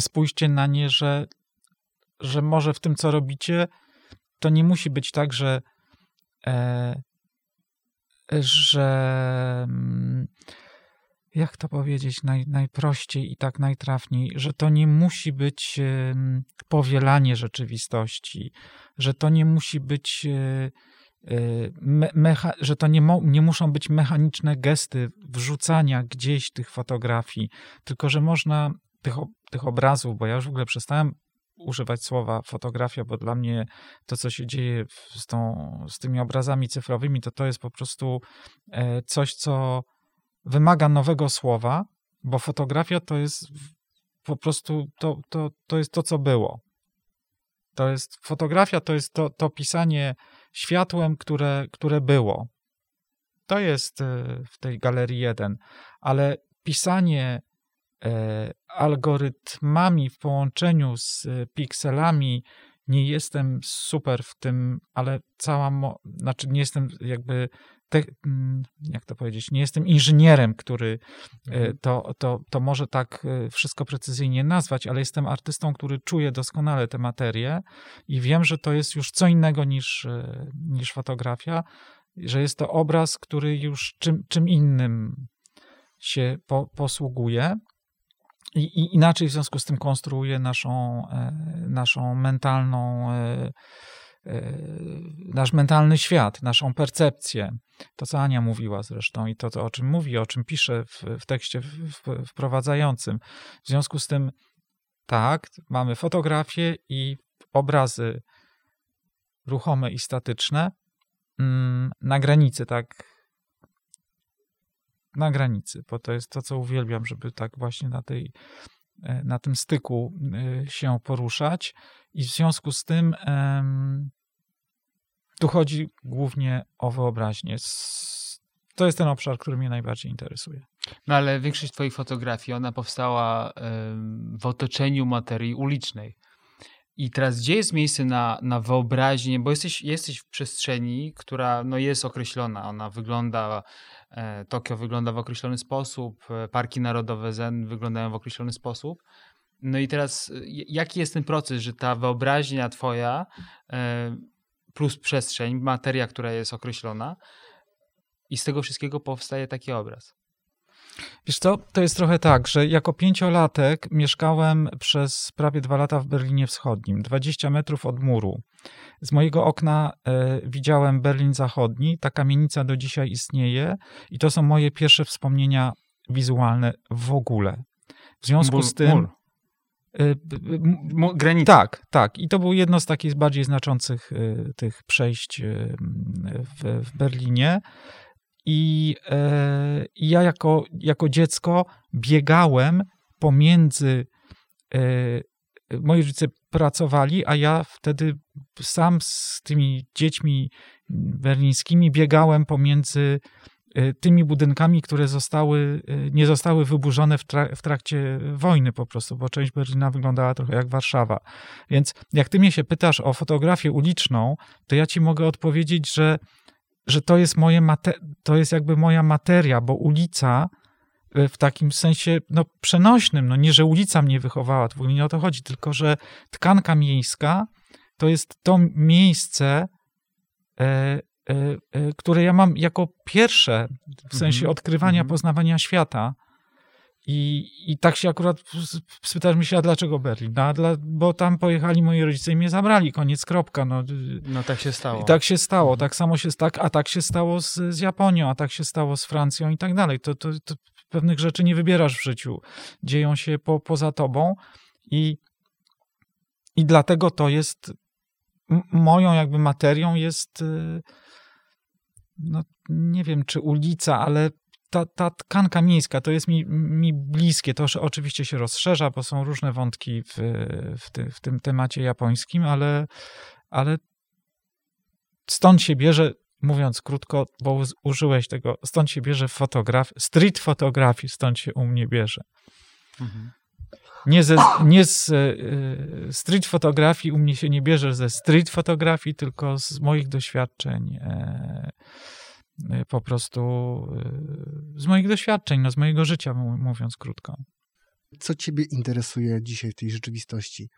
spójrzcie na nie, że, że może w tym, co robicie, to nie musi być tak, że e, że mm, jak to powiedzieć naj, najprościej i tak najtrafniej, że to nie musi być powielanie rzeczywistości, że to nie musi być, e, e, me, mecha, że to nie, mo, nie muszą być mechaniczne gesty wrzucania gdzieś tych fotografii, tylko że można tych, tych obrazów, bo ja już w ogóle przestałem używać słowa fotografia, bo dla mnie to, co się dzieje z, tą, z tymi obrazami cyfrowymi, to to jest po prostu e, coś, co wymaga nowego słowa, bo fotografia to jest po prostu to, to, to jest to, co było. To jest fotografia, to jest to, to pisanie światłem, które, które było. To jest e, w tej galerii jeden, ale pisanie algorytmami w połączeniu z e, pikselami nie jestem super w tym, ale cała, mo- znaczy nie jestem jakby, te, mm, jak to powiedzieć, nie jestem inżynierem, który e, to, to, to może tak e, wszystko precyzyjnie nazwać, ale jestem artystą, który czuje doskonale tę materię i wiem, że to jest już co innego niż, e, niż fotografia, że jest to obraz, który już czym, czym innym się po, posługuje. I, I inaczej w związku z tym konstruuje naszą, e, naszą mentalną, e, e, nasz mentalny świat, naszą percepcję. To, co Ania mówiła zresztą i to, to o czym mówi, o czym pisze w, w tekście w, wprowadzającym. W związku z tym, tak, mamy fotografie i obrazy ruchome i statyczne mm, na granicy, tak na granicy, bo to jest to, co uwielbiam, żeby tak właśnie na, tej, e, na tym styku e, się poruszać. I w związku z tym tu chodzi głównie o wyobraźnię. To jest ten obszar, który mnie najbardziej interesuje. No ale większość twoich fotografii, ona powstała w otoczeniu materii ulicznej. I teraz gdzie jest miejsce na, na wyobraźnię, bo jesteś, jesteś w przestrzeni, która no, jest określona, ona wygląda, Tokio wygląda w określony sposób, e, parki narodowe Zen wyglądają w określony sposób. No i teraz e, jaki jest ten proces, że ta wyobraźnia twoja e, plus przestrzeń, materia, która jest określona i z tego wszystkiego powstaje taki obraz? Wiesz co, to jest trochę tak, że jako pięciolatek mieszkałem przez prawie dwa lata w Berlinie Wschodnim, 20 metrów od muru. Z mojego okna e, widziałem Berlin Zachodni, ta kamienica do dzisiaj istnieje i to są moje pierwsze wspomnienia wizualne w ogóle. W związku Mur- z tym... mur. e, Granica. tak, tak. I to było jedno z takich bardziej znaczących y, tych przejść y, w, w Berlinie. I e, ja jako, jako dziecko biegałem pomiędzy. e, Moi rodzice pracowali, a ja wtedy sam z tymi dziećmi berlińskimi biegałem pomiędzy e, tymi budynkami, które zostały, e, nie zostały wyburzone w, tra- w trakcie wojny po prostu, bo część Berlina wyglądała trochę jak Warszawa. Więc jak ty mnie się pytasz o fotografię uliczną, to ja ci mogę odpowiedzieć, że, że to jest moje mate- to jest jakby moja materia, bo ulica e, w takim sensie no, przenośnym, no nie, że ulica mnie wychowała, to w ogóle nie o to chodzi, tylko że tkanka miejska to jest to miejsce, e, e, e, które ja mam jako pierwsze w sensie Mhm, odkrywania, mhm. poznawania świata. I, I tak się akurat spytasz mi się, a dlaczego Berlin? No, dla, bo tam pojechali moi rodzice i mnie zabrali, koniec, kropka. No, No tak się stało. i tak się stało, tak samo się tak, a tak się stało z, z Japonią, a tak się stało z Francją i tak dalej. To, to, to pewnych rzeczy nie wybierasz w życiu. Dzieją się po, poza tobą i, i dlatego to jest moją jakby materią jest y, no nie wiem czy ulica, ale ta, ta tkanka miejska to jest mi, mi bliskie. To oczywiście się rozszerza, bo są różne wątki w, w, ty, w tym temacie japońskim, ale, ale stąd się bierze, mówiąc krótko, bo użyłeś tego, stąd się bierze fotograf, street fotografii, stąd się u mnie bierze. Mhm. Nie, ze, nie z e, street fotografii u mnie się nie bierze ze street fotografii, tylko z moich doświadczeń. E, e, po prostu e, z moich doświadczeń, no, z mojego życia, mó- mówiąc krótko. Co ciebie interesuje dzisiaj w tej rzeczywistości?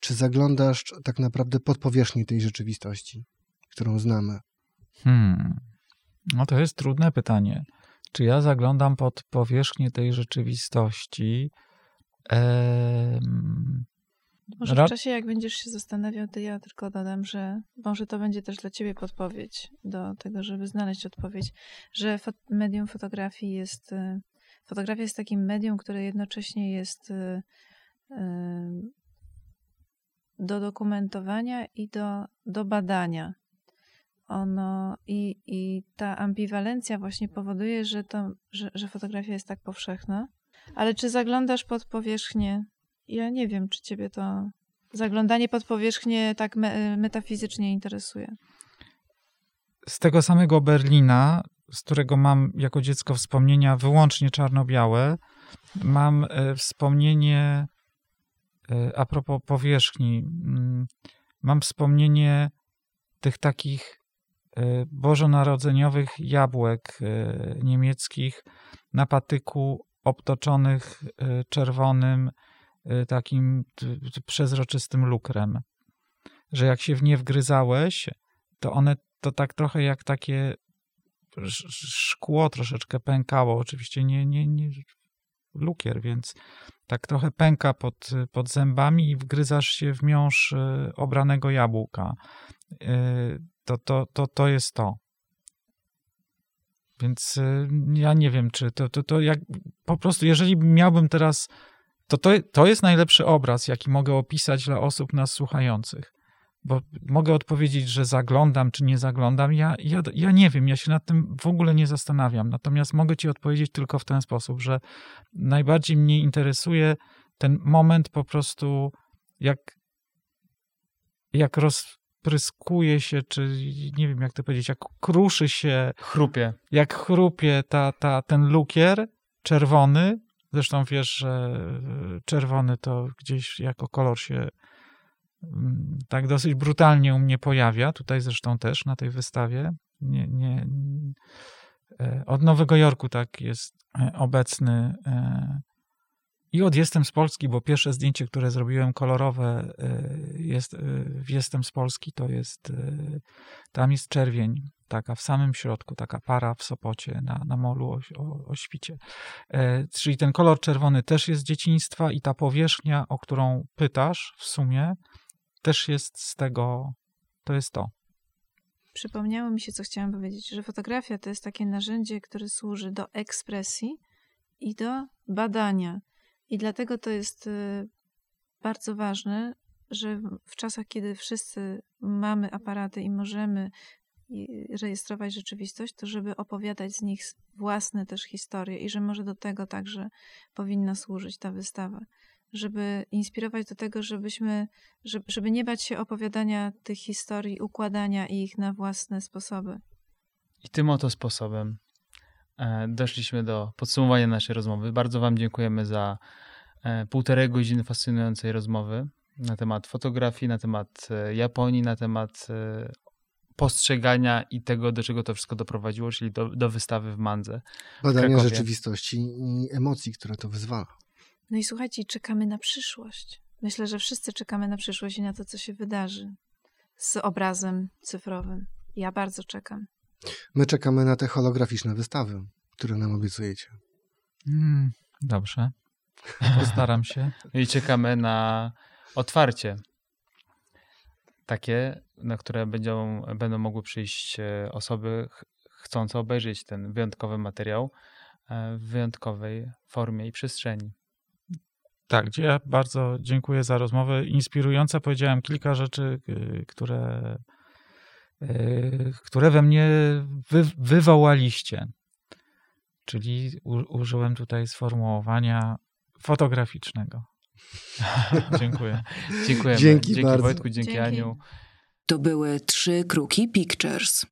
Czy zaglądasz tak naprawdę pod powierzchnię tej rzeczywistości, którą znamy? Hmm. No to jest trudne pytanie. Czy ja zaglądam pod powierzchnię tej rzeczywistości? Em, Może Ra- w czasie, jak będziesz się zastanawiał, to ja tylko dodam, że może to będzie też dla ciebie podpowiedź do tego, żeby znaleźć odpowiedź, że fot- medium fotografii jest. y, Fotografia jest takim medium, które jednocześnie jest y, y, do dokumentowania i do, do badania. Ono i, i ta ambiwalencja właśnie powoduje, że, to, że, że fotografia jest tak powszechna. Ale czy zaglądasz pod powierzchnię ja nie wiem, czy ciebie to zaglądanie pod powierzchnię tak me metafizycznie interesuje. z tego samego Berlina, z którego mam jako dziecko wspomnienia wyłącznie czarno-białe, mam e, wspomnienie e, a propos powierzchni. mm, mam wspomnienie tych takich y, bożonarodzeniowych jabłek y, niemieckich na patyku obtoczonych y, czerwonym takim przezroczystym lukrem. Że jak się w nie wgryzałeś, to one to tak trochę jak takie szkło troszeczkę pękało. Oczywiście nie, nie, nie lukier, więc tak trochę pęka pod, pod zębami i wgryzasz się w miąższ e, obranego jabłka. E, to, to, to, to jest to. Więc ja nie wiem, czy to, to, to jak po prostu, jeżeli miałbym teraz, to, to to jest najlepszy obraz, jaki mogę opisać dla osób nas słuchających bo mogę odpowiedzieć, że zaglądam czy nie zaglądam. Ja, ja, ja nie wiem, ja się nad tym w ogóle nie zastanawiam. Natomiast mogę ci odpowiedzieć tylko w ten sposób, że najbardziej mnie interesuje ten moment po prostu, jak, jak rozpryskuje się, czy nie wiem jak to powiedzieć, jak kruszy się. Chrupie. Jak chrupie ta, ta, ten lukier czerwony. Zresztą wiesz, że czerwony to gdzieś jako kolor się Mm, tak dosyć brutalnie u mnie pojawia, tutaj zresztą też na tej wystawie. Nie, nie, e, od Nowego Jorku tak jest e, obecny e, i od Jestem z Polski, bo pierwsze zdjęcie, które zrobiłem kolorowe jest, Jestem z Polski, to jest, tam jest czerwień, taka w samym środku, taka para w Sopocie na, na molu o, o, o świcie. Czyli ten kolor czerwony też jest z dzieciństwa i ta powierzchnia, o którą pytasz w sumie, też jest z tego, to jest to. Przypomniało mi się, co chciałam powiedzieć, że fotografia to jest takie narzędzie, które służy do ekspresji i do badania. I dlatego to jest y, bardzo ważne, że w czasach, kiedy wszyscy mamy aparaty i możemy rejestrować rzeczywistość, to żeby opowiadać z nich własne też historie i że może do tego także powinna służyć ta wystawa żeby inspirować do tego, żebyśmy, żeby nie bać się opowiadania tych historii, układania ich na własne sposoby. I tym oto sposobem e, doszliśmy do podsumowania naszej rozmowy. Bardzo Wam dziękujemy za e, półtorej godziny fascynującej rozmowy na temat fotografii, na temat e, Japonii, na temat postrzegania i tego, do czego to wszystko doprowadziło, czyli do, do wystawy w Mandze. Badania rzeczywistości i emocji, które to wyzwala. No i słuchajcie, czekamy na przyszłość. Myślę, że wszyscy czekamy na przyszłość i na to, co się wydarzy z obrazem cyfrowym. Ja bardzo czekam. My czekamy na te holograficzne wystawy, które nam obiecujecie. Mm, dobrze. Postaram się. I czekamy na otwarcie. Takie, na które będą, będą mogły przyjść e, osoby chcące obejrzeć ten wyjątkowy materiał e, w wyjątkowej formie i przestrzeni. Tak, ja bardzo dziękuję za rozmowę. Inspirująca powiedziałem kilka rzeczy, y, które, które we mnie wy, wywołaliście. Czyli u, użyłem tutaj sformułowania fotograficznego. dziękuję. Dziękujemy. Dzięki, dzięki bardzo. Wojtku, dzięki, dzięki Aniu. To były trzy kruki Pictures.